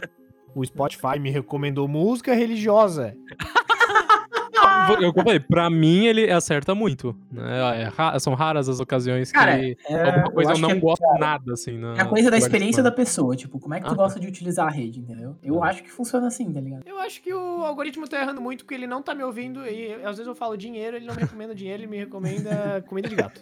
O Spotify me recomendou música religiosa. Eu, eu falei, pra mim ele acerta muito. Né? É ra- são raras as ocasiões que Cara, ele- É, alguma coisa eu, acho não que é- gosto nada, assim. Na, É a coisa da experiência da pessoa, tipo, como é que tu Ah, gosta de utilizar a rede, entendeu? Eu acho que funciona assim, tá ligado? Eu acho que o algoritmo tá errando muito porque ele não tá me ouvindo e às vezes eu falo dinheiro, ele não me recomenda dinheiro, ele me recomenda comida de gato.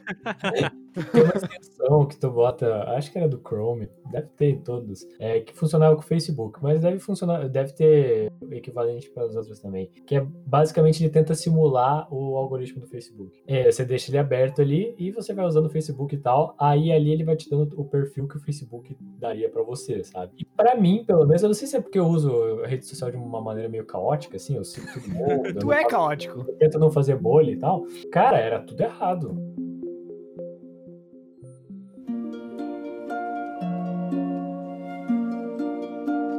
Tem uma extensão que tu bota, acho que era do Chrome, deve ter em todos, é, que funcionava com o Facebook, mas deve funcionar, deve ter o equivalente para os outros também, que é basicamente ele tenta simular o algoritmo do Facebook. É, você deixa ele aberto ali e você vai usando o Facebook e tal, aí ali ele vai te dando o perfil que o Facebook daria para você, sabe? E para mim, pelo menos, eu não sei se é porque eu uso a rede social de uma maneira meio caótica, assim, eu sinto tudo bom, eu Tu é faço- caótico. eu tento não fazer bolha e tal. Cara, era tudo errado.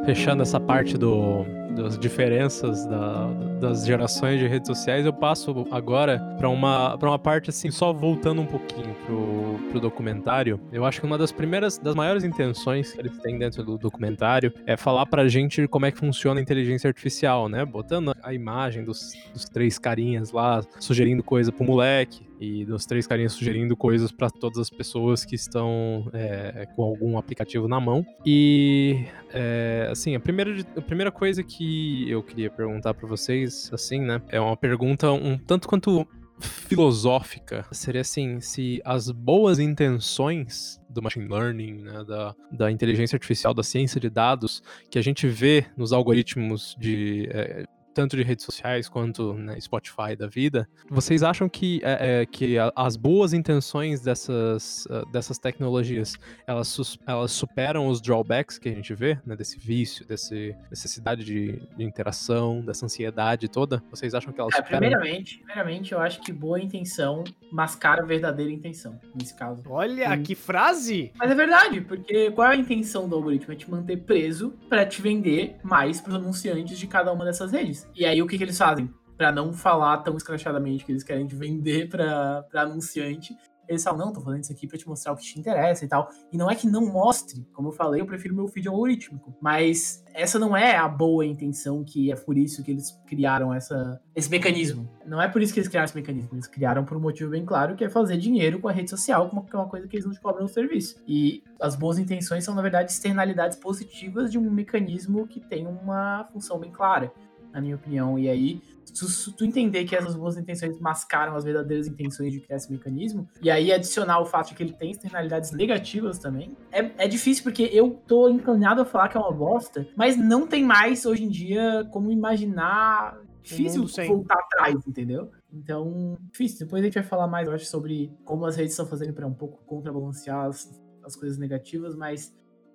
Fechando essa parte do, das diferenças da- das gerações de redes sociais, eu passo agora pra uma, uma parte assim, só voltando um pouquinho pro, pro documentário. Eu acho que uma das primeiras, das maiores intenções que eles têm dentro do documentário é falar pra gente como é que funciona a inteligência artificial, né? Botando a imagem dos, dos três carinhas lá, sugerindo coisa pro moleque. E dos três carinhas sugerindo coisas pra todas as pessoas que estão é, com algum aplicativo na mão. E é, assim, a primeira, a primeira coisa que eu queria perguntar pra vocês, assim, né, é uma pergunta um tanto quanto filosófica. Seria assim, se as boas intenções do machine learning, né, da, da inteligência artificial, da ciência de dados, que a gente vê nos algoritmos de... é, tanto de redes sociais quanto né, Spotify da vida, vocês acham que, é, é, que a- as boas intenções dessas, ah, dessas tecnologias elas, elas superam os drawbacks que a gente vê, né, desse vício, dessa necessidade de, de interação, dessa ansiedade toda? Vocês acham que elas É, superam? primeiramente, primeiramente, eu acho que boa intenção mascara a verdadeira intenção, nesse caso. Olha, Sim. que frase! Mas é verdade, porque qual é a intenção do algoritmo? É te manter preso pra te vender mais pros anunciantes de cada uma dessas redes. E aí o que, que eles fazem? Pra não falar tão escrachadamente que eles querem te vender pra anunciante, eles falam, não, tô fazendo isso aqui pra te mostrar o que te interessa e tal. E não é que não mostre, como eu falei, eu prefiro meu feed algorítmico. Mas essa não é a boa intenção que é por isso que eles criaram essa, esse mecanismo. Não é por isso que eles criaram esse mecanismo. Eles criaram por um motivo bem claro, que é fazer dinheiro com a rede social, como que é uma coisa que eles não te cobram no serviço. E as boas intenções são, na verdade, externalidades positivas de um mecanismo que tem uma função bem clara, na minha opinião. E aí, se tu entender que essas boas intenções mascaram as verdadeiras intenções de criar esse mecanismo, e aí adicionar o fato de que ele tem externalidades negativas também, é, é difícil porque eu tô inclinado a falar que é uma bosta, mas não tem mais hoje em dia como imaginar. Difícil voltar atrás, entendeu? Então, difícil. Depois a gente vai falar mais, eu acho, sobre como as redes estão fazendo para um pouco contrabalancear as, as coisas negativas, mas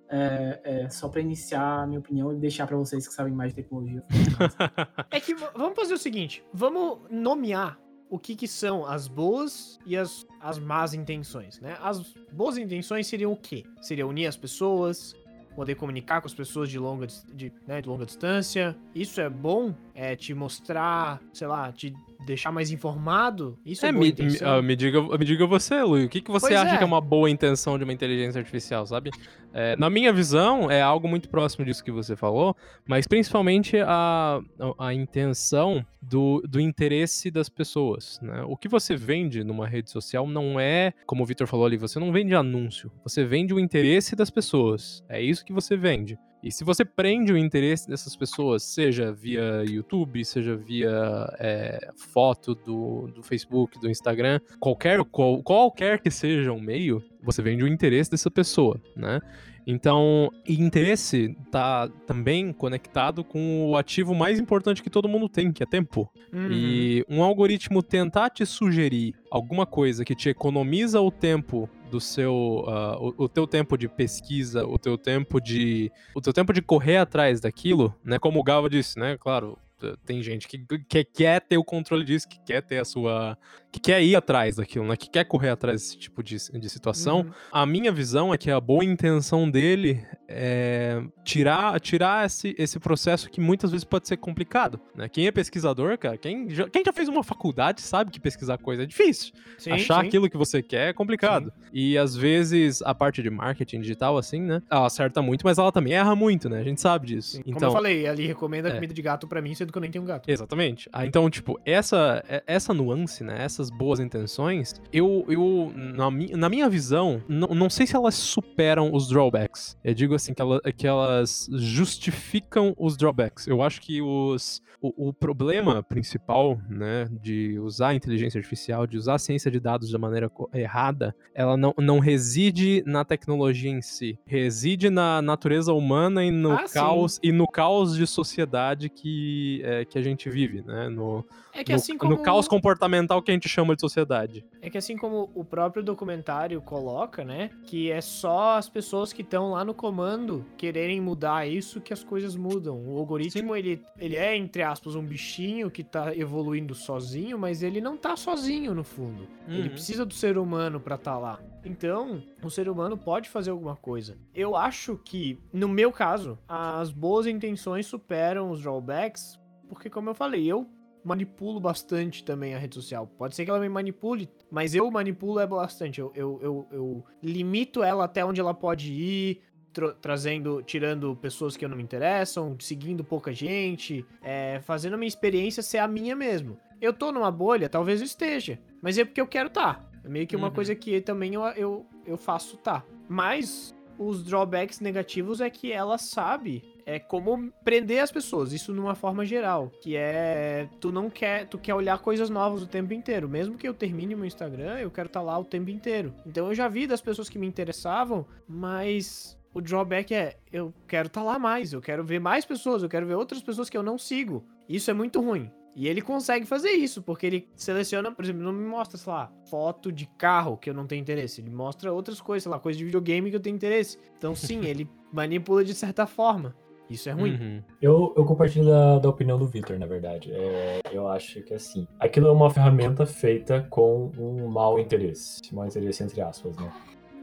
é, é, só para iniciar a minha opinião e deixar para vocês que sabem mais de tecnologia. É que vamos fazer o seguinte: vamos nomear o que, que são as boas e as, as más intenções, né? As boas intenções seriam o quê? Seria unir as pessoas, poder comunicar com as pessoas de longa, de, né, de longa distância. Isso é bom? É te mostrar, sei lá, te deixar mais informado? Isso é, É, me, me, ah, me diga, me diga você, Lui, o que, que você Pois acha é. que é uma boa intenção de uma inteligência artificial, sabe? É, na minha visão, é algo muito próximo disso que você falou, mas principalmente a, a, a intenção do, do interesse das pessoas, né? O que você vende numa rede social não é, como o Victor falou ali, você não vende anúncio, você vende o interesse das pessoas, é isso que você vende. E se você prende o interesse dessas pessoas, seja via YouTube, seja via é, foto do, do Facebook, do Instagram, qualquer, qual- qualquer que seja o meio, você vende o interesse dessa pessoa, né? Então, interesse tá também conectado com o ativo mais importante que todo mundo tem, que é tempo. Uhum. E um algoritmo tentar te sugerir alguma coisa que te economiza o tempo do seu uh, o, o, teu tempo de pesquisa, o teu tempo de o teu tempo de correr atrás daquilo, né? Como o Gava disse, né? Claro, tem gente que, que quer ter o controle disso, que quer ter a sua. Que quer ir atrás daquilo, né? Que quer correr atrás desse tipo de, de situação. Uhum. A minha visão é que a boa intenção dele é tirar, tirar esse, esse processo que muitas vezes pode ser complicado. Né? Quem é pesquisador, cara, quem já, quem já fez uma faculdade sabe que pesquisar coisa é difícil. Sim, Achar sim. aquilo que você quer é complicado. Sim. E às vezes a parte de marketing digital, assim, né? Ela acerta muito, mas ela também erra muito, né? A gente sabe disso. Então, Como eu falei, ali recomenda é. comida de gato para mim, sendo que eu nem tenho gato. Exatamente. Ah, então, tipo, essa, é, essa nuance, né? Essas boas intenções, eu, eu na, na minha visão, não sei se elas superam os drawbacks. Eu digo assim, que, ela, que elas justificam os drawbacks. Eu acho que os, o, o, problema principal, né, de usar a inteligência artificial, de usar a ciência de dados de maneira errada, ela não, não reside na tecnologia em si. Reside na natureza humana e no ah, caos sim. e no caos de sociedade que, é, que a gente vive, né? No, é que no, assim como... no caos comportamental que a gente chama de sociedade. É que assim como o próprio documentário coloca, né? Que é só as pessoas que estão lá no comando quererem mudar isso que as coisas mudam. O algoritmo, ele, ele é, entre aspas, um bichinho que tá evoluindo sozinho, mas ele não tá sozinho no fundo. Uhum. Ele precisa do ser humano para estar tá lá. Então, o ser humano pode fazer alguma coisa. Eu acho que, no meu caso, as boas intenções superam os drawbacks, porque, como eu falei, eu manipulo bastante também a rede social. Pode ser que ela me manipule, mas eu manipulo ela bastante. Eu, eu, eu, eu limito ela até onde ela pode ir, trazendo, tirando pessoas que não me interessam, seguindo pouca gente, é, fazendo a minha experiência ser a minha mesmo. Eu tô numa bolha, talvez eu esteja, mas é porque eu quero tá. É meio que uma uhum. coisa que também eu, eu, eu faço tá. Mas os drawbacks negativos é que ela sabe é como prender as pessoas, isso numa forma geral, que é tu não quer, tu quer olhar coisas novas o tempo inteiro, mesmo que eu termine meu Instagram, eu quero estar tá lá o tempo inteiro. Então eu já vi das pessoas que me interessavam, mas o drawback é eu quero estar tá lá mais, eu quero ver mais pessoas, eu quero ver outras pessoas que eu não sigo. Isso é muito ruim. E ele consegue fazer isso, porque ele seleciona, por exemplo, não me mostra, sei lá, foto de carro que eu não tenho interesse. Ele mostra outras coisas, sei lá, coisa de videogame que eu tenho interesse. Então, sim, ele manipula de certa forma. Isso é ruim. Uhum. Eu, eu compartilho da, da opinião do Victor, na verdade. É, eu acho que assim, aquilo é uma ferramenta feita com um mau interesse. Mau interesse entre aspas, né?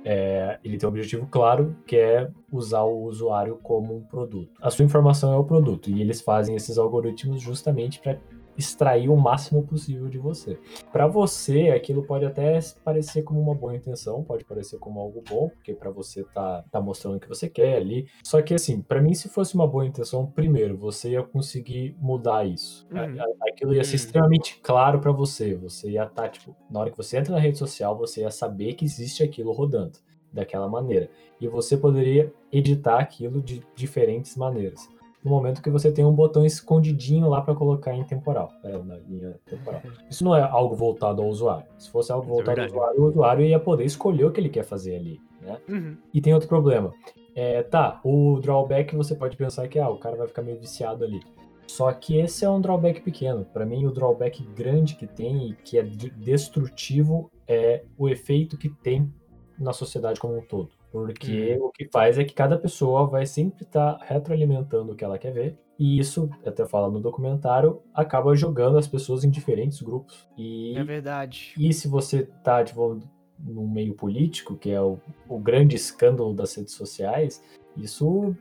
É, ele tem um objetivo claro, que é usar o usuário como um produto. A sua informação é o produto, e eles fazem esses algoritmos justamente para extrair o máximo possível de você. Para você, aquilo pode até parecer como uma boa intenção, pode parecer como algo bom, porque para você tá, tá mostrando o que você quer ali. Só que assim, para mim, se fosse uma boa intenção, primeiro, você ia conseguir mudar isso. Uhum. Aquilo ia ser uhum. extremamente claro para você. Você ia estar, tá, tipo, na hora que você entra na rede social, você ia saber que existe aquilo rodando daquela maneira. E você poderia editar aquilo de diferentes maneiras no momento que você tem um botão escondidinho lá para colocar em temporal, é, na linha temporal. Isso não é algo voltado ao usuário. Se fosse algo é voltado é ao usuário, o usuário ia poder escolher o que ele quer fazer ali, né? Uhum. E tem outro problema. É, tá, o drawback você pode pensar que ah, o cara vai ficar meio viciado ali. Só que esse é um drawback pequeno. Para mim, o drawback grande que tem e que é destrutivo é o efeito que tem na sociedade como um todo. Porque uhum. o que faz é que cada pessoa vai sempre estar tá retroalimentando o que ela quer ver. E isso, até fala no documentário, acaba jogando as pessoas em diferentes grupos. E, é verdade. E se você tá, tipo, no meio político, que é o, o grande escândalo das redes sociais, isso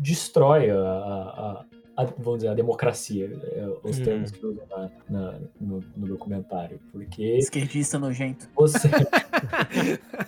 destrói a, a, a, vamos dizer, a democracia, é, os hum. termos que usam na, na, no, no, documentário. Porque. Esquerdista nojento. Você,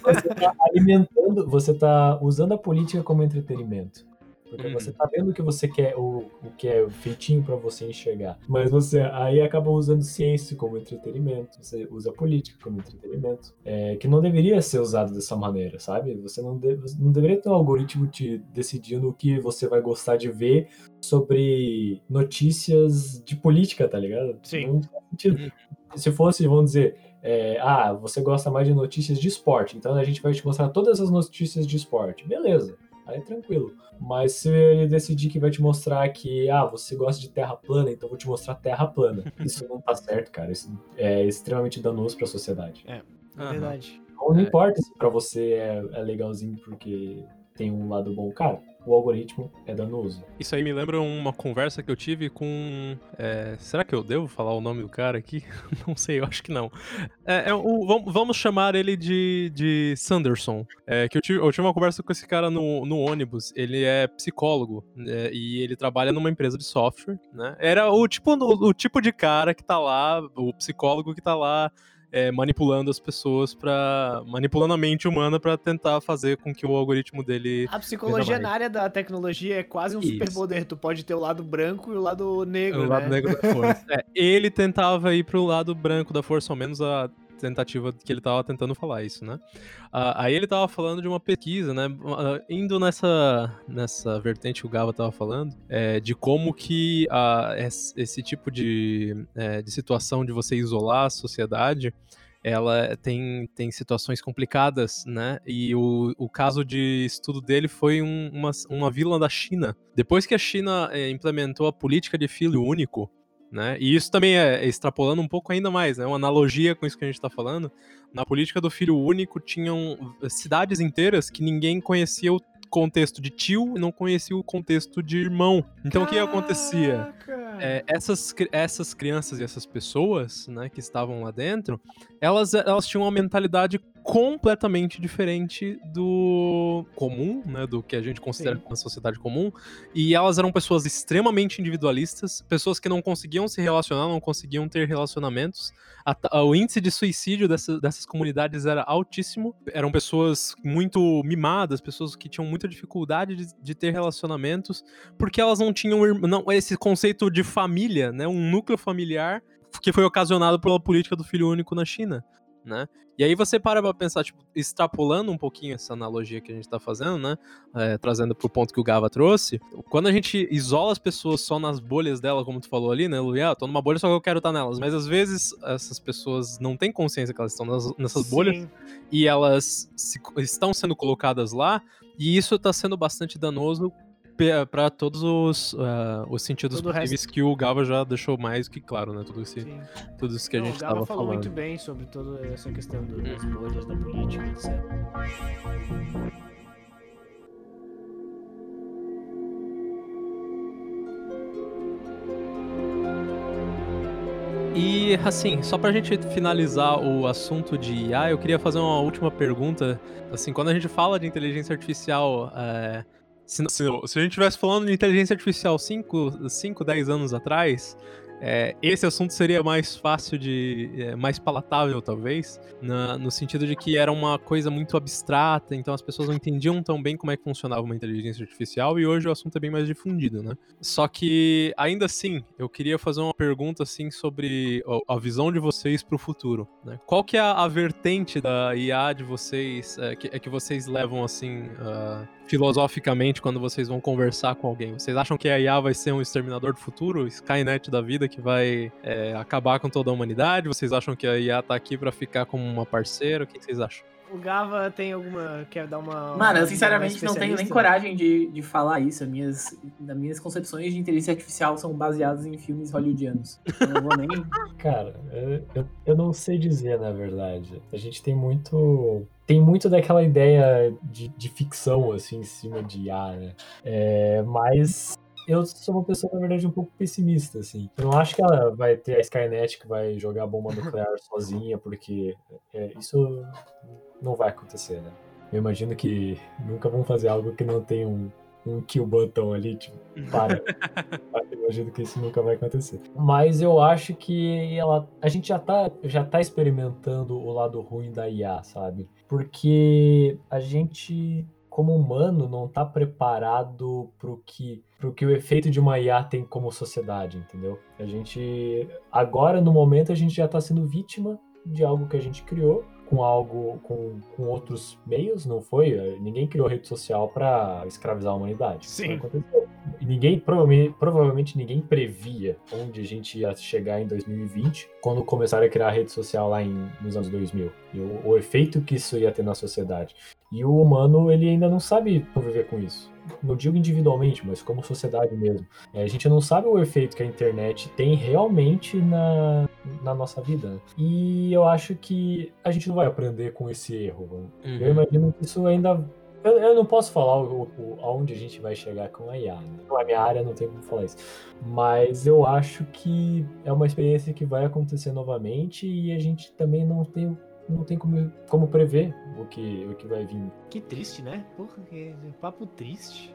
você tá alimentando, você tá usando a política como entretenimento. Porque uhum. você tá vendo o que você quer, o, o que é feitinho para você enxergar. Mas você aí acaba usando ciência como entretenimento, você usa política como entretenimento. É, que não deveria ser usado dessa maneira, sabe? Você não, de, você não deveria ter um algoritmo te decidindo o que você vai gostar de ver sobre notícias de política, tá ligado? Sim. Não. Uhum. Se fosse, vamos dizer, é, ah, você gosta mais de notícias de esporte, então a gente vai te mostrar todas as notícias de esporte. Beleza aí é tranquilo. Mas se ele decidir que vai te mostrar que, ah, você gosta de terra plana, então vou te mostrar terra plana. Isso não tá certo, cara. Isso é extremamente danoso pra sociedade. É, é verdade. Não, não importa se pra você é, é legalzinho porque tem um lado bom. Cara, o algoritmo é danoso. Isso aí me lembra uma conversa que eu tive com. É, será que eu devo falar o nome do cara aqui? não sei, eu acho que não. É, é o, vamos chamar ele de, de Sanderson. É, que eu tive, eu tive uma conversa com esse cara no, no ônibus. Ele é psicólogo né, e ele trabalha numa empresa de software. Né? Era o tipo, o, o tipo de cara que tá lá, o psicólogo que tá lá é, manipulando as pessoas para manipulando a mente humana para tentar fazer com que o algoritmo dele a psicologia na área da tecnologia é quase um superpoder. Tu pode ter o lado branco e o lado negro o né? lado negro da força. É, ele tentava ir pro lado branco da força ao menos a tentativa que ele estava tentando falar isso, né? Uh, aí ele estava falando de uma pesquisa, né? Uh, indo nessa, nessa vertente que o Gava estava falando, é, de como que esse tipo de, é, de situação de você isolar a sociedade ela tem, tem situações complicadas, né? E o, o caso de estudo dele foi um, uma, uma vila da China. Depois que a China é, implementou a política de filho único, né? E isso também é, extrapolando um pouco ainda mais, né? Uma analogia com isso que a gente está falando. Na política do filho único, tinham cidades inteiras que ninguém conhecia o contexto de tio e não conhecia o contexto de irmão. Então Caraca. o que acontecia? É, essas, essas crianças e essas pessoas né, que estavam lá dentro, elas, elas tinham uma mentalidade completamente diferente do comum, né, do que a gente considera Sim. uma sociedade comum, e elas eram pessoas extremamente individualistas, pessoas que não conseguiam se relacionar, não conseguiam ter relacionamentos. O índice de suicídio dessa, dessas comunidades era altíssimo, eram pessoas muito mimadas, pessoas que tinham muita dificuldade de, de ter relacionamentos, porque elas não tinham não, esse conceito de família, né, um núcleo familiar que foi ocasionado pela política do filho único na China né? E aí você para pra pensar, tipo, extrapolando um pouquinho essa analogia que a gente tá fazendo, né? É, trazendo pro ponto que o Gava trouxe. Quando a gente isola as pessoas só nas bolhas dela, como tu falou ali, né, Luiz? Ah, tô numa bolha, só que eu quero estar tá nelas. Mas às vezes essas pessoas não têm consciência que elas estão nessas Sim. bolhas e elas se, estão sendo colocadas lá. E isso tá sendo bastante danoso para todos os, uh, os sentidos Todo possíveis que o Gava já deixou mais que claro, né? Tudo, esse, tudo isso que a gente estava falando. O Gava falou muito bem sobre toda essa questão das bolhas da política, etc. E assim, só pra gente finalizar o assunto de IA, eu queria fazer uma última pergunta. Assim, quando a gente fala de inteligência artificial, é, se, se, se, a gente estivesse falando de inteligência artificial 5, 5 10 anos atrás, é, esse assunto seria mais fácil de. É, mais palatável, talvez, na, no sentido de que era uma coisa muito abstrata, então as pessoas não entendiam tão bem como é que funcionava uma inteligência artificial, e hoje o assunto é bem mais difundido, né? Só que, ainda assim, eu queria fazer uma pergunta assim sobre a, a visão de vocês para o futuro. Né? Qual que é a, a, vertente da IA de vocês, é, que, é que vocês levam assim. Uh, filosoficamente quando vocês vão conversar com alguém? Vocês acham que a IA vai ser um exterminador do futuro, Skynet da vida que vai é, acabar com toda a humanidade? Vocês acham que a IA tá aqui para ficar como uma parceira? O que vocês acham? O Gava tem alguma. Quer dar uma. Mano, eu sinceramente não tenho nem coragem de, de falar isso. As minhas, as minhas concepções de inteligência artificial são baseadas em filmes hollywoodianos. Eu não vou nem. Cara, eu, eu não sei dizer, na verdade. A gente tem muito tem muito daquela ideia de, de ficção, assim, em cima de IA, né? É, mas eu sou uma pessoa, na verdade, um pouco pessimista, assim. Eu não acho que ela vai ter a Skynet que vai jogar bomba nuclear sozinha, porque é, isso não vai acontecer, né? Eu imagino que nunca vão fazer algo que não tenha um, um kill button ali, tipo, para. eu imagino que isso nunca vai acontecer. Mas eu acho que ela, a gente já tá, já tá experimentando o lado ruim da IA, sabe? Porque a gente como humano não tá preparado pro que pro que o efeito de uma IA tem como sociedade, entendeu? A gente agora no momento a gente já tá sendo vítima de algo que a gente criou com algo com, com outros meios, não foi? Ninguém criou rede social para escravizar a humanidade. Sim. ninguém, provavelmente, provavelmente ninguém previa onde a gente ia chegar em 2020 quando começaram a criar a rede social lá em, nos anos 2000 e o, o efeito que isso ia ter na sociedade. E o humano, ele ainda não sabe conviver com isso não digo individualmente, mas como sociedade mesmo. É, a gente não sabe o efeito que a internet tem realmente na, na nossa vida. Né? E eu acho que a gente não vai aprender com esse erro. Uhum. Eu imagino que isso ainda eu, eu não posso falar o, o, aonde a gente vai chegar com a IA. Né? Não é minha área, não tem como falar isso. Mas eu acho que é uma experiência que vai acontecer novamente e a gente também não tem, não tem como, como prever o que, o que vai vir. Que triste, né? Porra, que papo triste.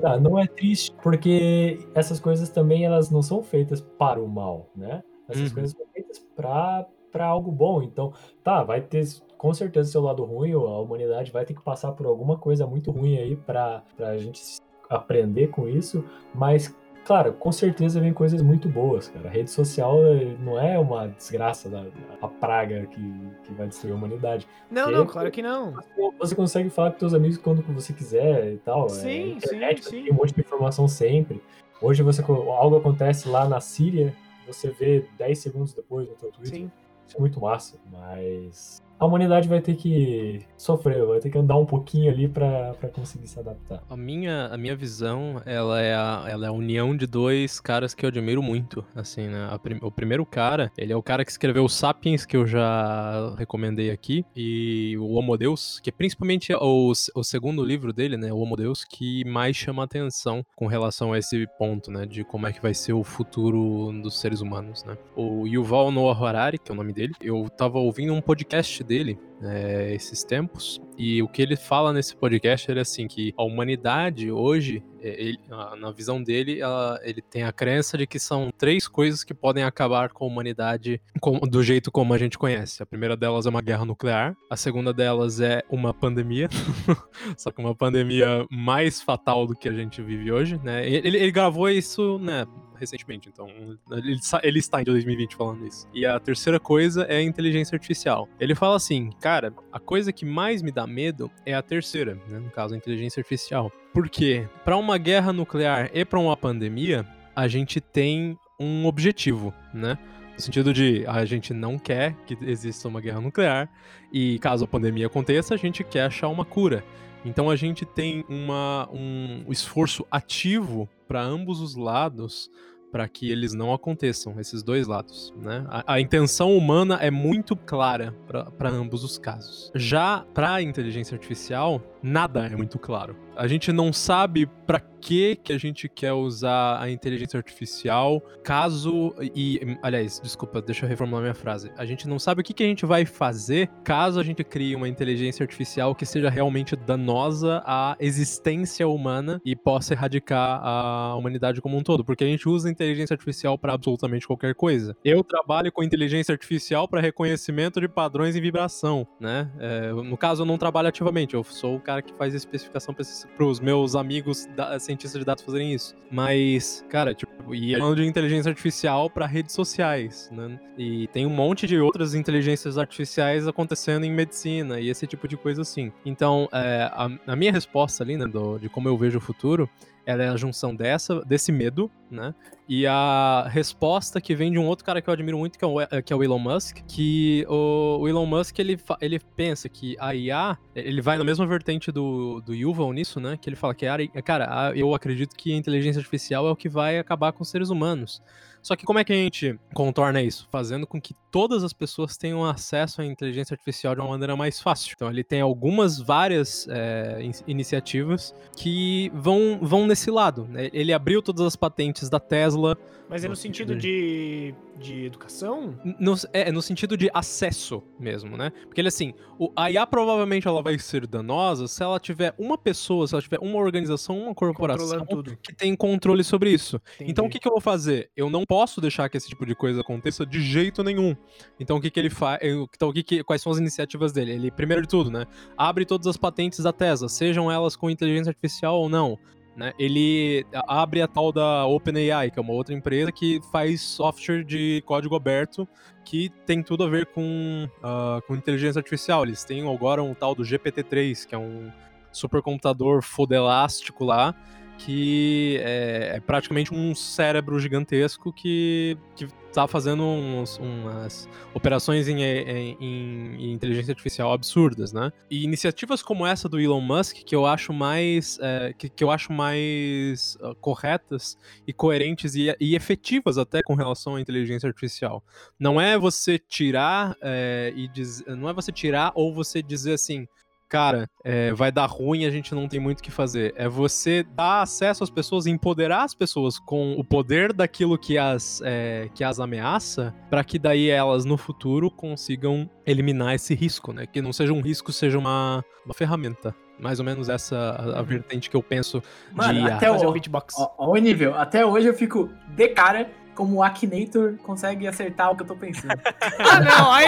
Tá, não é triste, porque essas coisas também elas não são feitas para o mal, né? Essas uhum. coisas são feitas para para algo bom. Então, tá, vai ter com certeza seu lado ruim, a humanidade vai ter que passar por alguma coisa muito ruim aí para a gente aprender com isso, mas claro, com certeza vem coisas muito boas, cara. A rede social eh, não é uma desgraça da a praga que, que vai destruir a humanidade. Não, Porque não, claro que não. Você consegue falar com seus amigos quando você quiser e tal. Sim, é, internet, sim, sim. Tem um monte de informação sempre. Hoje você algo acontece lá na Síria, você vê 10 segundos depois no seu Twitter. Sim. Isso é muito massa, mas a humanidade vai ter que sofrer, vai ter que andar um pouquinho ali para conseguir se adaptar. A minha, a minha visão, ela é, a, ela é a união de dois caras que eu admiro muito, assim, né? Prim, o primeiro cara, ele é o cara que escreveu o Sapiens, que eu já recomendei aqui, e o Homo Deus, que é principalmente o, o segundo livro dele, né, o Homo Deus, que mais chama atenção com relação a esse ponto, né, de como é que vai ser o futuro dos seres humanos, né. O Yuval Noah Harari, que é o nome dele, eu tava ouvindo um podcast dele é, esses tempos. E o que ele fala nesse podcast é assim que a humanidade hoje, ele, na visão dele, ela, ele tem a crença de que são três coisas que podem acabar com a humanidade com, do jeito como a gente conhece. A primeira delas é uma guerra nuclear, a segunda delas é uma pandemia, só que uma pandemia mais fatal do que a gente vive hoje, né? Ele, ele gravou isso, né? recentemente, então ele, ele, está em 2020 falando isso. E a terceira coisa é a inteligência artificial. Ele fala assim, cara, a coisa que mais me dá medo é a terceira, né, no caso a inteligência artificial. Porque para uma guerra nuclear e para uma pandemia, a gente tem um objetivo, né? No sentido de a gente não quer que exista uma guerra nuclear e caso a pandemia aconteça, a gente quer achar uma cura. Então a gente tem uma, um esforço ativo para ambos os lados para que eles não aconteçam, esses dois lados. Né? A, a intenção humana é muito clara para ambos os casos. Já para a inteligência artificial, nada é muito claro. A gente não sabe para que que a gente quer usar a inteligência artificial, caso e aliás, desculpa, deixa eu reformular minha frase. A gente não sabe o que que a gente vai fazer caso a gente crie uma inteligência artificial que seja realmente danosa à existência humana e possa erradicar a humanidade como um todo, porque a gente usa a inteligência artificial para absolutamente qualquer coisa. Eu trabalho com inteligência artificial para reconhecimento de padrões em vibração, né? É, no caso, eu não trabalho ativamente, eu sou o cara que faz especificação para os meus amigos da, cientistas de dados fazerem isso. Mas, cara, tipo, e é falando de inteligência artificial para redes sociais, né? E tem um monte de outras inteligências artificiais acontecendo em medicina e esse tipo de coisa assim. Então, é, a, a, minha resposta ali, né, do, de como eu vejo o futuro, ela é a junção dessa, desse medo, né? E a resposta que vem de um outro cara que eu admiro muito, que é o, que é o Elon Musk, que o, o, Elon Musk, ele, ele pensa que a IA, ele vai na mesma vertente do, do Yuval nisso, né? Que ele fala que, cara, eu acredito que a inteligência artificial é o que vai acabar com os seres humanos. Só que como é que a gente contorna isso? Fazendo com que todas as pessoas tenham acesso à inteligência artificial de uma maneira mais fácil. Então ele tem algumas várias é, in iniciativas que vão, vão nesse lado. Né? Ele abriu todas as patentes da Tesla. Mas é no sentido de de educação? No, é, no sentido de acesso mesmo, né? Porque ele assim, o, a IA provavelmente ela vai ser danosa se ela tiver uma pessoa, se ela tiver uma organização, uma corporação que tem controle sobre isso. Entendi. Então o que, que eu vou fazer? Eu não posso deixar que esse tipo de coisa aconteça de jeito nenhum. Então o que, que ele faz? Então, o que, que quais são as iniciativas dele? Ele, primeiro de tudo, né? Abre todas as patentes da Tesla, sejam elas com inteligência artificial ou não. Né? Ele abre a tal da OpenAI, que é uma outra empresa que faz software de código aberto que tem tudo a ver com, uh, com inteligência artificial. Eles têm agora um tal do GPT-3, que é um supercomputador fodelástico lá, que é, é praticamente um cérebro gigantesco que, que tá fazendo uns, umas operações em, em, em, inteligência artificial absurdas, né? E iniciativas como essa do Elon Musk, que eu acho mais, é, que, que, eu acho mais uh, corretas e coerentes e, e, efetivas até com relação à inteligência artificial. Não é você tirar é, e diz, não é você tirar ou você dizer assim, cara, é, vai dar ruim, a gente não tem muito o que fazer. É você dar acesso às pessoas, empoderar as pessoas com o poder daquilo que as, é, que as ameaça, para que daí elas no futuro consigam eliminar esse risco, né? Que não seja um risco, seja uma, uma ferramenta. Mais ou menos essa a, a vertente que eu penso Mano, de até o, beatbox. Ó, ó, o nível. Até hoje eu fico de cara como o Akinator consegue acertar o que eu tô pensando. ah, não, aí.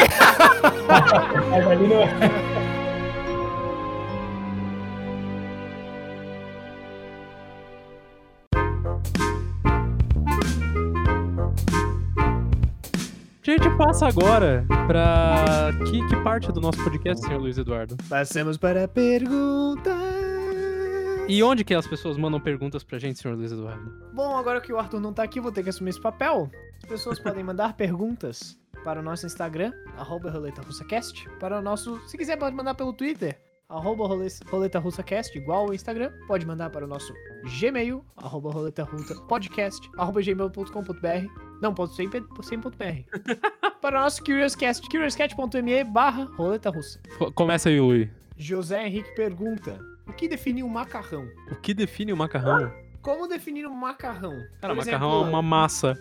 Mas ali não é. Passa agora para que, que parte do nosso podcast, senhor Luiz Eduardo? Passamos para perguntas. E onde que as pessoas mandam perguntas pra gente, senhor Luiz Eduardo? Bom, agora que o Arthur não tá aqui, vou ter que assumir esse papel. As pessoas podem mandar perguntas para o nosso Instagram, arroba RoletaRussaCast. Para o nosso. Se quiser, pode mandar pelo Twitter, arroba Roleta RussaCast, igual o Instagram. Pode mandar para o nosso Gmail, arroba Roleta Podcast, arroba gmail.com.br. Não, ponto sem, sem ponto .br. para o nosso CuriousCast, curiouscat.me barra roleta russa. Começa aí, Luiz. José Henrique pergunta, o que define um macarrão? O que define um macarrão? Como definir um macarrão? Cara, por macarrão exemplo, é uma massa.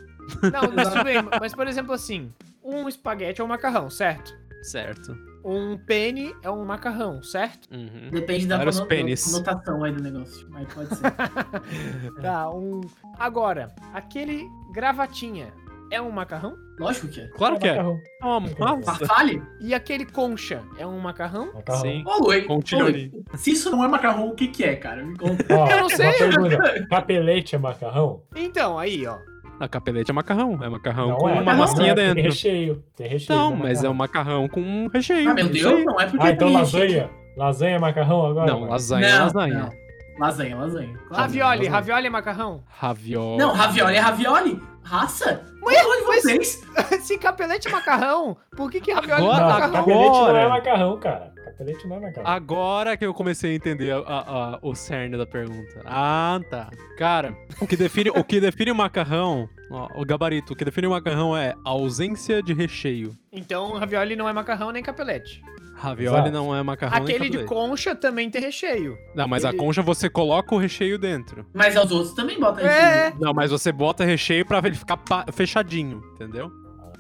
Não, mas tudo bem, mas por exemplo assim, um espaguete é um macarrão, certo? Certo. Um pene é um macarrão, certo? Uhum. Depende da Vários conotação aí do negócio, mas pode ser. tá, um... Agora, aquele gravatinha é um macarrão? Lógico que é. Claro que é. Macarrão. É uma massa. Farfalle? E aquele concha é um macarrão? Macarrão. Sim. Ô, Luiz, Contilhone. se isso não é macarrão, o que que é, cara? Me conta. Ó, Eu não sei. uma. Capelete é macarrão? Então, aí, ó. A capelete é macarrão. É macarrão Não com é. uma Não, massinha não é, dentro. Tem recheio. Tem recheio. Não, não mas é um macarrão com um recheio. Ah, meu Deus, não é porque Ah, então tem recheio. lasanha. Lasanha é macarrão agora? Não, lasanha é lasanha. não. Lasanha, lasanha. Claro. Ravioli, lasanha. ravioli é macarrão? Ravioli. Não, ravioli é ravioli. Raça? Ué, Onde mas- vocês? Se capelete é macarrão, por que que ravioli Agora- não é macarrão? capelete não é macarrão, cara. Capelete não é macarrão. Agora que eu comecei a entender a- a- a- o cerne da pergunta. Ah, tá. Cara, o que define o, que define o macarrão, ó, o gabarito, o que define o macarrão é ausência de recheio. Então, ravioli não é macarrão nem capelete. Ravioli Exato. não é macarrão Aquele de concha também tem recheio. Não, mas a concha você coloca o recheio dentro. Mas aos outros também botam É. recheio. Não, mas você bota recheio pra ele ficar fechadinho, entendeu?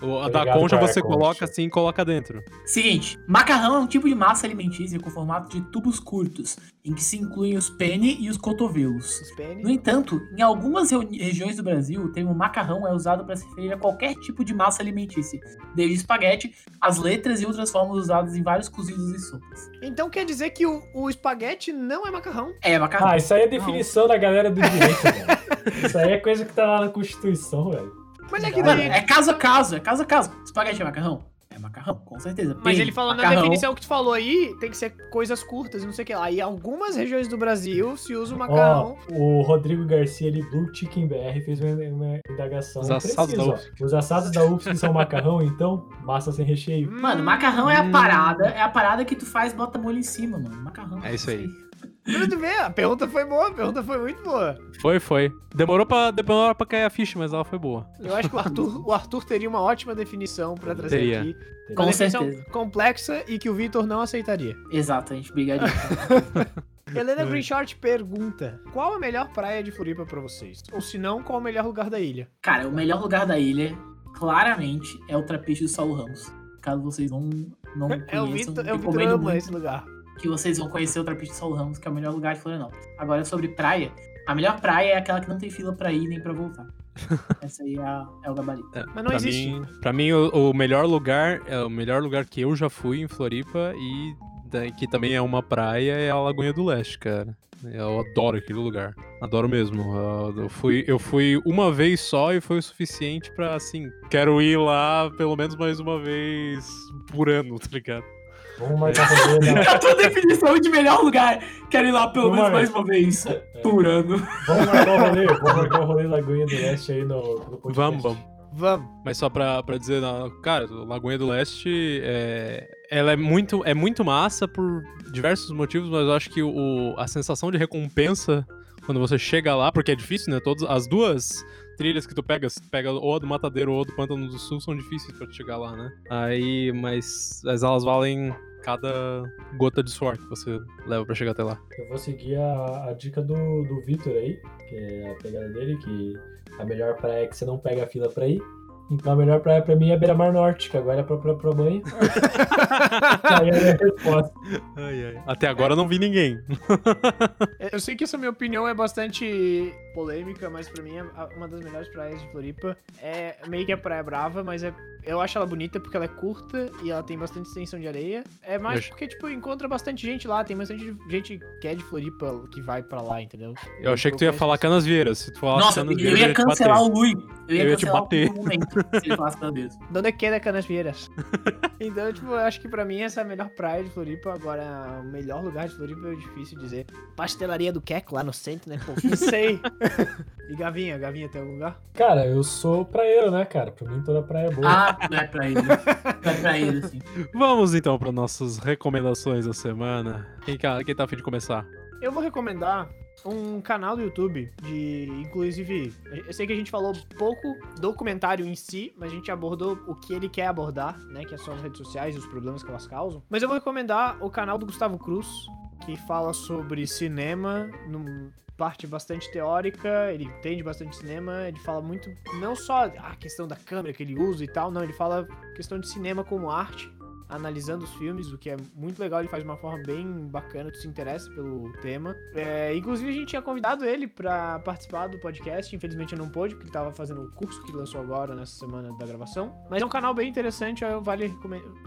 O, a da concha qual é a você concha. coloca assim e coloca dentro. Seguinte, macarrão é um tipo de massa alimentícia com formato de tubos curtos, em que se incluem os pene e os cotovelos. Os pênis. No entanto, em algumas regiões do Brasil, o termo macarrão é usado para se referir a qualquer tipo de massa alimentícia, desde espaguete, as letras e outras formas usadas em vários cozidos e sopas. Então quer dizer que o, o espaguete não é macarrão. É, macarrão. Ah, isso aí é definição da galera do direito, velho. Isso aí é coisa que tá lá na Constituição, velho. Mas é que Mano, é caso a caso, é caso a caso. Espaguete é macarrão? É macarrão, com certeza. Mas ele falou na macarrão. definição que tu falou aí, tem que ser coisas curtas e não sei o que lá. E em algumas regiões do Brasil se usa o Ó, macarrão. o Rodrigo Garcia ali, Blue Chicken BR, fez uma, uma indagação Os assados precisa, da. Os assados da UFSC são macarrão, então? Massa sem recheio. Mano, macarrão é a Hum. parada, é a parada que tu faz, bota molho em cima, mano. Macarrão. É isso aí. Tu ver, a pergunta foi boa, a pergunta foi muito boa. Foi, foi. Demorou pra, demorou pra cair a ficha, mas ela foi boa. Eu acho que o Arthur, o Arthur teria uma ótima definição pra trazer Teria. aqui. Com uma definição certeza. complexa e que o Vitor não aceitaria. Exato, a gente brigaria. Helena É. Greenshort pergunta: Qual a melhor praia de Floripa pra vocês? Ou se não, qual o melhor lugar da ilha? Cara, o melhor lugar da ilha, claramente, é o trapiche do Saulo Ramos. Caso vocês não, não É o conheçam, é o Vitor ama muito esse lugar. Que vocês vão conhecer o trapiche Saulo Ramos, que é o melhor lugar de Florianópolis. Agora, sobre praia, a melhor praia é aquela que não tem fila pra ir nem pra voltar. Essa aí é, a- é o gabarito. É, Mas não pra existe. Mim, pra mim, o, o melhor lugar, é o melhor lugar que eu já fui em Floripa e da- que também é uma praia é a Lagoinha do Leste, cara. Eu adoro aquele lugar. Adoro mesmo. Eu, fui, eu fui uma vez só e foi o suficiente pra, assim, quero ir lá pelo menos mais uma vez por ano, tá ligado? Vamos marcar rolê na... A tua definição de melhor lugar. Quero ir lá pelo Vamos menos mais uma vez por ano. Vamos marcar o rolê, vamos marcar o rolê Lagoinha do Leste aí no, no podcast. Vamos, vamos. Vamos. Mas só pra, pra dizer, cara, Lagoinha do Leste, é, ela é muito, é muito massa por diversos motivos, mas eu acho que o, a sensação de recompensa quando você chega lá, porque é difícil, né? Todas as duas trilhas que tu pega, pega ou a do Matadeiro ou a do Pântano do Sul, são difíceis pra te chegar lá, né? Aí, mas, mas elas valem cada gota de suor que você leva pra chegar até lá. Eu vou seguir a, a dica do, do Vitor aí, que é a pegada dele, que a melhor praia é que você não pega a fila pra ir. Então a melhor praia pra mim é Beira Mar Norte, que agora é pra, pra, pra mãe. aí é a minha resposta. Até agora eu não vi ninguém. É, Eu sei que essa minha opinião é bastante polêmica, mas pra mim é uma das melhores praias de Floripa. É meio que a Praia Brava, mas é, eu acho ela bonita porque ela é curta e ela tem bastante extensão de areia. É mais porque, tipo, encontra bastante gente lá. Tem bastante gente que é de Floripa que vai pra lá, entendeu? Eu achei que tu ia falar Canas Vieiras. Se tu falasse Nossa, Canas eu ia cancelar o Lui. Eu ia, Eu ia te bater. O momento se ele falasse pra Deus. Donde queda Canasvieiras. então, tipo, eu acho que pra mim essa é a melhor praia de Floripa. Agora, o melhor lugar de Floripa é difícil dizer. Pastelaria do Queco, lá no centro, né? Pô, não sei. e Gavinha? Gavinha tem algum lugar? Cara, eu sou praieiro, né, cara? Pra mim toda praia é boa. Ah, não é pra ele. Não é pra ele, assim. Vamos então para nossas recomendações da semana. Quem, ca- quem tá afim de começar? Eu vou recomendar um canal do YouTube de, inclusive, eu sei que a gente falou pouco documentário em si, mas a gente abordou o que ele quer abordar, né, que são as redes sociais e os problemas que elas causam. Mas eu vou recomendar o canal do Gustavo Cruz, que fala sobre cinema, num parte bastante teórica, ele entende bastante cinema, ele fala muito, não só a questão da câmera que ele usa e tal, não, ele fala questão de cinema como arte, analisando os filmes, o que é muito legal, ele faz de uma forma bem bacana, tu se interessa pelo tema. É, inclusive, a gente tinha convidado ele pra participar do podcast, infelizmente eu não pôde, porque ele tava fazendo o curso que lançou agora, nessa semana da gravação. Mas é um canal bem interessante, vale,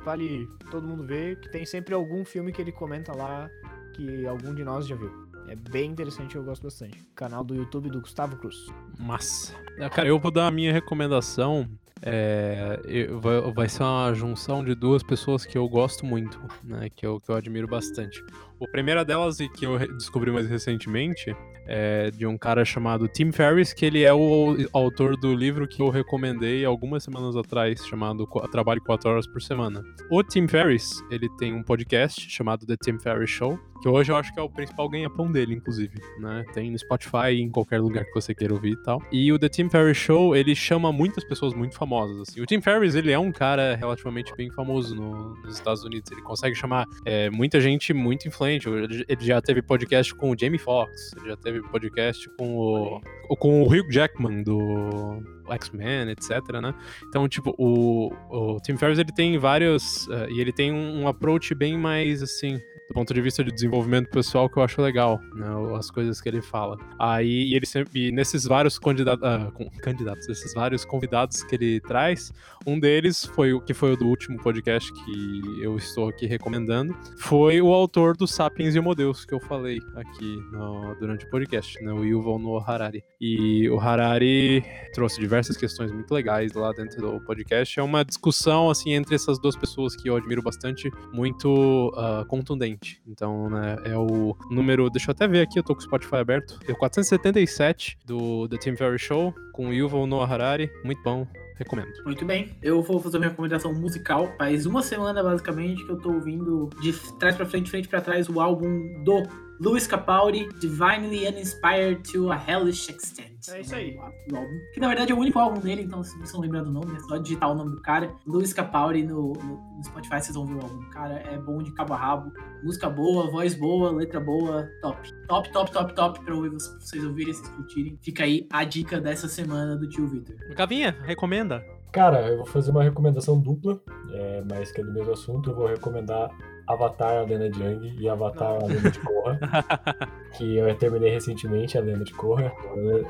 vale todo mundo ver, que tem sempre algum filme que ele comenta lá, que algum de nós já viu. É bem interessante, eu gosto bastante. Canal do YouTube do Gustavo Cruz. Massa. Cara, eu vou dar a minha recomendação. É, eu- vai, vai ser uma junção de duas pessoas que eu gosto muito, né? Que eu, que eu admiro bastante. A primeira delas, e que eu descobri mais recentemente, é de um cara chamado Tim Ferriss, que ele é o autor do livro que eu recomendei algumas semanas atrás, chamado Trabalho 4 Horas por Semana. O Tim Ferriss, ele tem um podcast chamado The Tim Ferriss Show, que hoje eu acho que é o principal ganha-pão dele, inclusive, né? Tem no Spotify, em qualquer lugar que você queira ouvir e tal. E o The Tim Ferriss Show, ele chama muitas pessoas muito famosas, assim. O Tim Ferriss, ele é um cara relativamente bem famoso no- nos Estados Unidos. Ele consegue chamar é, muita gente muito influente. Ele, ele já teve podcast com o Jamie Foxx, já teve podcast com o, com o Hugh Jackman do X-Men, etc, né? Então, tipo, o, o Tim Ferriss, ele tem vários... eh, e ele tem um, um approach bem mais, assim, do ponto de vista de desenvolvimento pessoal que eu acho legal, né? As coisas que ele fala. Aí, ele sempre... E nesses vários candidatos... candidatos, esses vários convidados que ele traz, um deles foi o que foi o do último podcast que eu estou aqui recomendando, foi o autor do Sapiens e Homo Deus, que eu falei aqui no- durante o podcast, né? O Yuval Noah Harari. E o Harari trouxe diversas questões muito legais lá dentro do podcast. É uma discussão, assim, entre essas duas pessoas que eu admiro bastante, muito ah, contundente. Então, né, é o número... Deixa eu até ver aqui, eu tô com o Spotify aberto. É o 477 do The Tim Ferriss Show, com Yuval Noah Harari. Muito bom, recomendo. Muito bem. Eu vou fazer minha recomendação musical. Faz uma semana, basicamente, que eu tô ouvindo de trás pra frente, frente pra trás, o álbum do Louis Capaldi, Divinely Uninspired to a Hellish Extent. É isso aí. O álbum, que na verdade é o único álbum dele, então se vocês não lembram do nome, é só digitar o nome do cara. Louis Capaldi no, no, no Spotify, vocês vão ver o álbum. Cara, é bom de cabo a rabo. Música boa, voz boa, letra boa, top. Top, top, top, top, pra vocês ouvirem, vocês curtirem. Fica aí a dica dessa semana do tio Victor. Gavinha, recomenda. Cara, eu vou fazer uma recomendação dupla, é, mas que é do mesmo assunto. Eu vou recomendar Avatar, a Lenda de Yang e Avatar, a Lenda de Korra, que eu terminei recentemente, a Lenda de Korra.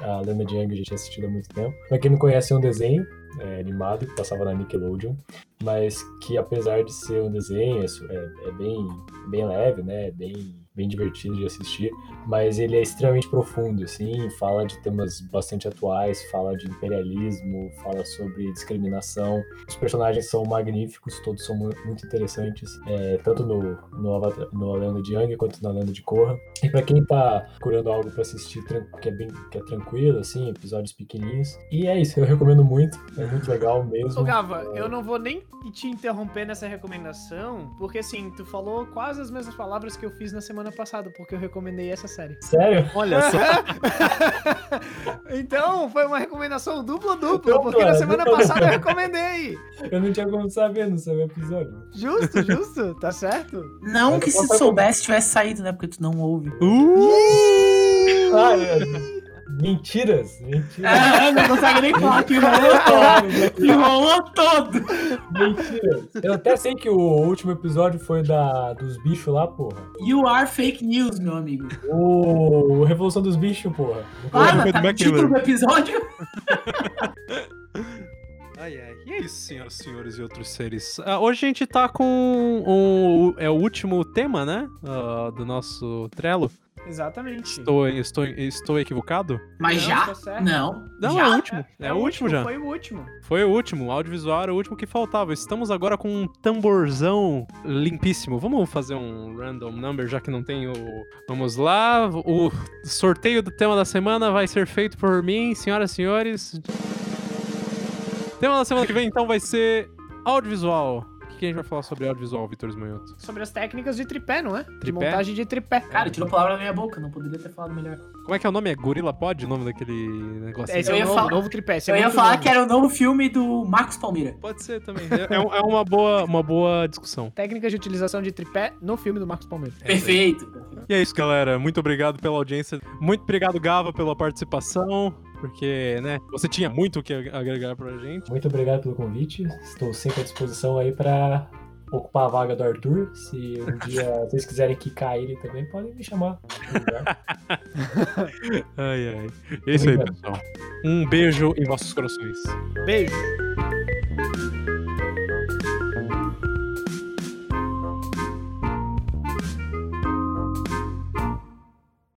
A Lenda de Yang eu já tinha assistido há muito tempo. Pra quem não conhece, é um desenho é, animado que passava na Nickelodeon, mas que apesar de ser um desenho, é, é- é bem, bem leve, né? É bem bem divertido de assistir, mas ele é extremamente profundo, assim, fala de temas bastante atuais, fala de imperialismo, fala sobre discriminação. Os personagens são magníficos, todos são muito interessantes, é, tanto no, no, Avatar, no Lenda de Yang quanto na Lenda de Korra. E para quem tá procurando algo para assistir que é bem que é tranquilo, assim, episódios pequenininhos. E é isso, eu recomendo muito, é muito legal mesmo. Ô Gava, eu não vou nem te interromper nessa recomendação, porque assim, tu falou quase as mesmas palavras que eu fiz na semana passada, porque eu recomendei essa série. Sério? Olha só. então, foi uma recomendação dupla-dupla, porque na semana passada eu recomendei. Eu não tinha como saber no seu episódio. Justo, justo, tá certo? Não Mas que se soubesse tivesse saído, né? Porque tu não ouve. Uh! Ah, é. Mentiras, mentiras. É, não consegue nem falar que rolou todo. Que rolou todo. Mentiras. Eu até sei que o último episódio foi da, dos bichos lá, porra. You are fake news, meu amigo. O Revolução dos Bichos, porra. Ah, tá no título do episódio. Ai, ai. E é isso, senhoras e senhores e outros seres. Uh, hoje a gente tá com o, é o último tema, né? Uh, do nosso Trello. Exatamente. Estou, estou, estou equivocado? Mas não, já? Tá não. Não, já? é o último. É, é, é o último, já. Foi o último. Foi o último. O audiovisual era o último que faltava. Estamos agora com um tamborzão limpíssimo. Vamos fazer um random number, já que não tem o. Vamos lá. O sorteio do tema da semana vai ser feito por mim, senhoras e senhores. O tema da semana que vem, então, vai ser audiovisual que a gente vai falar sobre audiovisual, Vitor Esmanhoto? Sobre as técnicas de tripé, não é? Tripé? De montagem de tripé. Cara, tirou a palavra da minha boca, não poderia ter falado melhor. Como é que é o nome? É Gorila Pod, o nome daquele negócio? Esse é, o novo, falar... novo tripé. eu é ia falar novo. que era o novo filme do Marcos Palmeira. Pode ser também. É, é, é uma, boa, uma boa discussão. Técnicas de utilização de tripé no filme do Marcos Palmeira. Perfeito. E é isso, galera. Muito obrigado pela audiência. Muito obrigado, Gava, pela participação porque, né, você tinha muito o que agregar pra gente. Muito obrigado pelo convite. Estou sempre à disposição aí para ocupar a vaga do Arthur. Se um dia vocês quiserem quicar ele também, podem me chamar. ai, ai. É isso aí, pessoal. Um beijo em vossos corações. Beijo.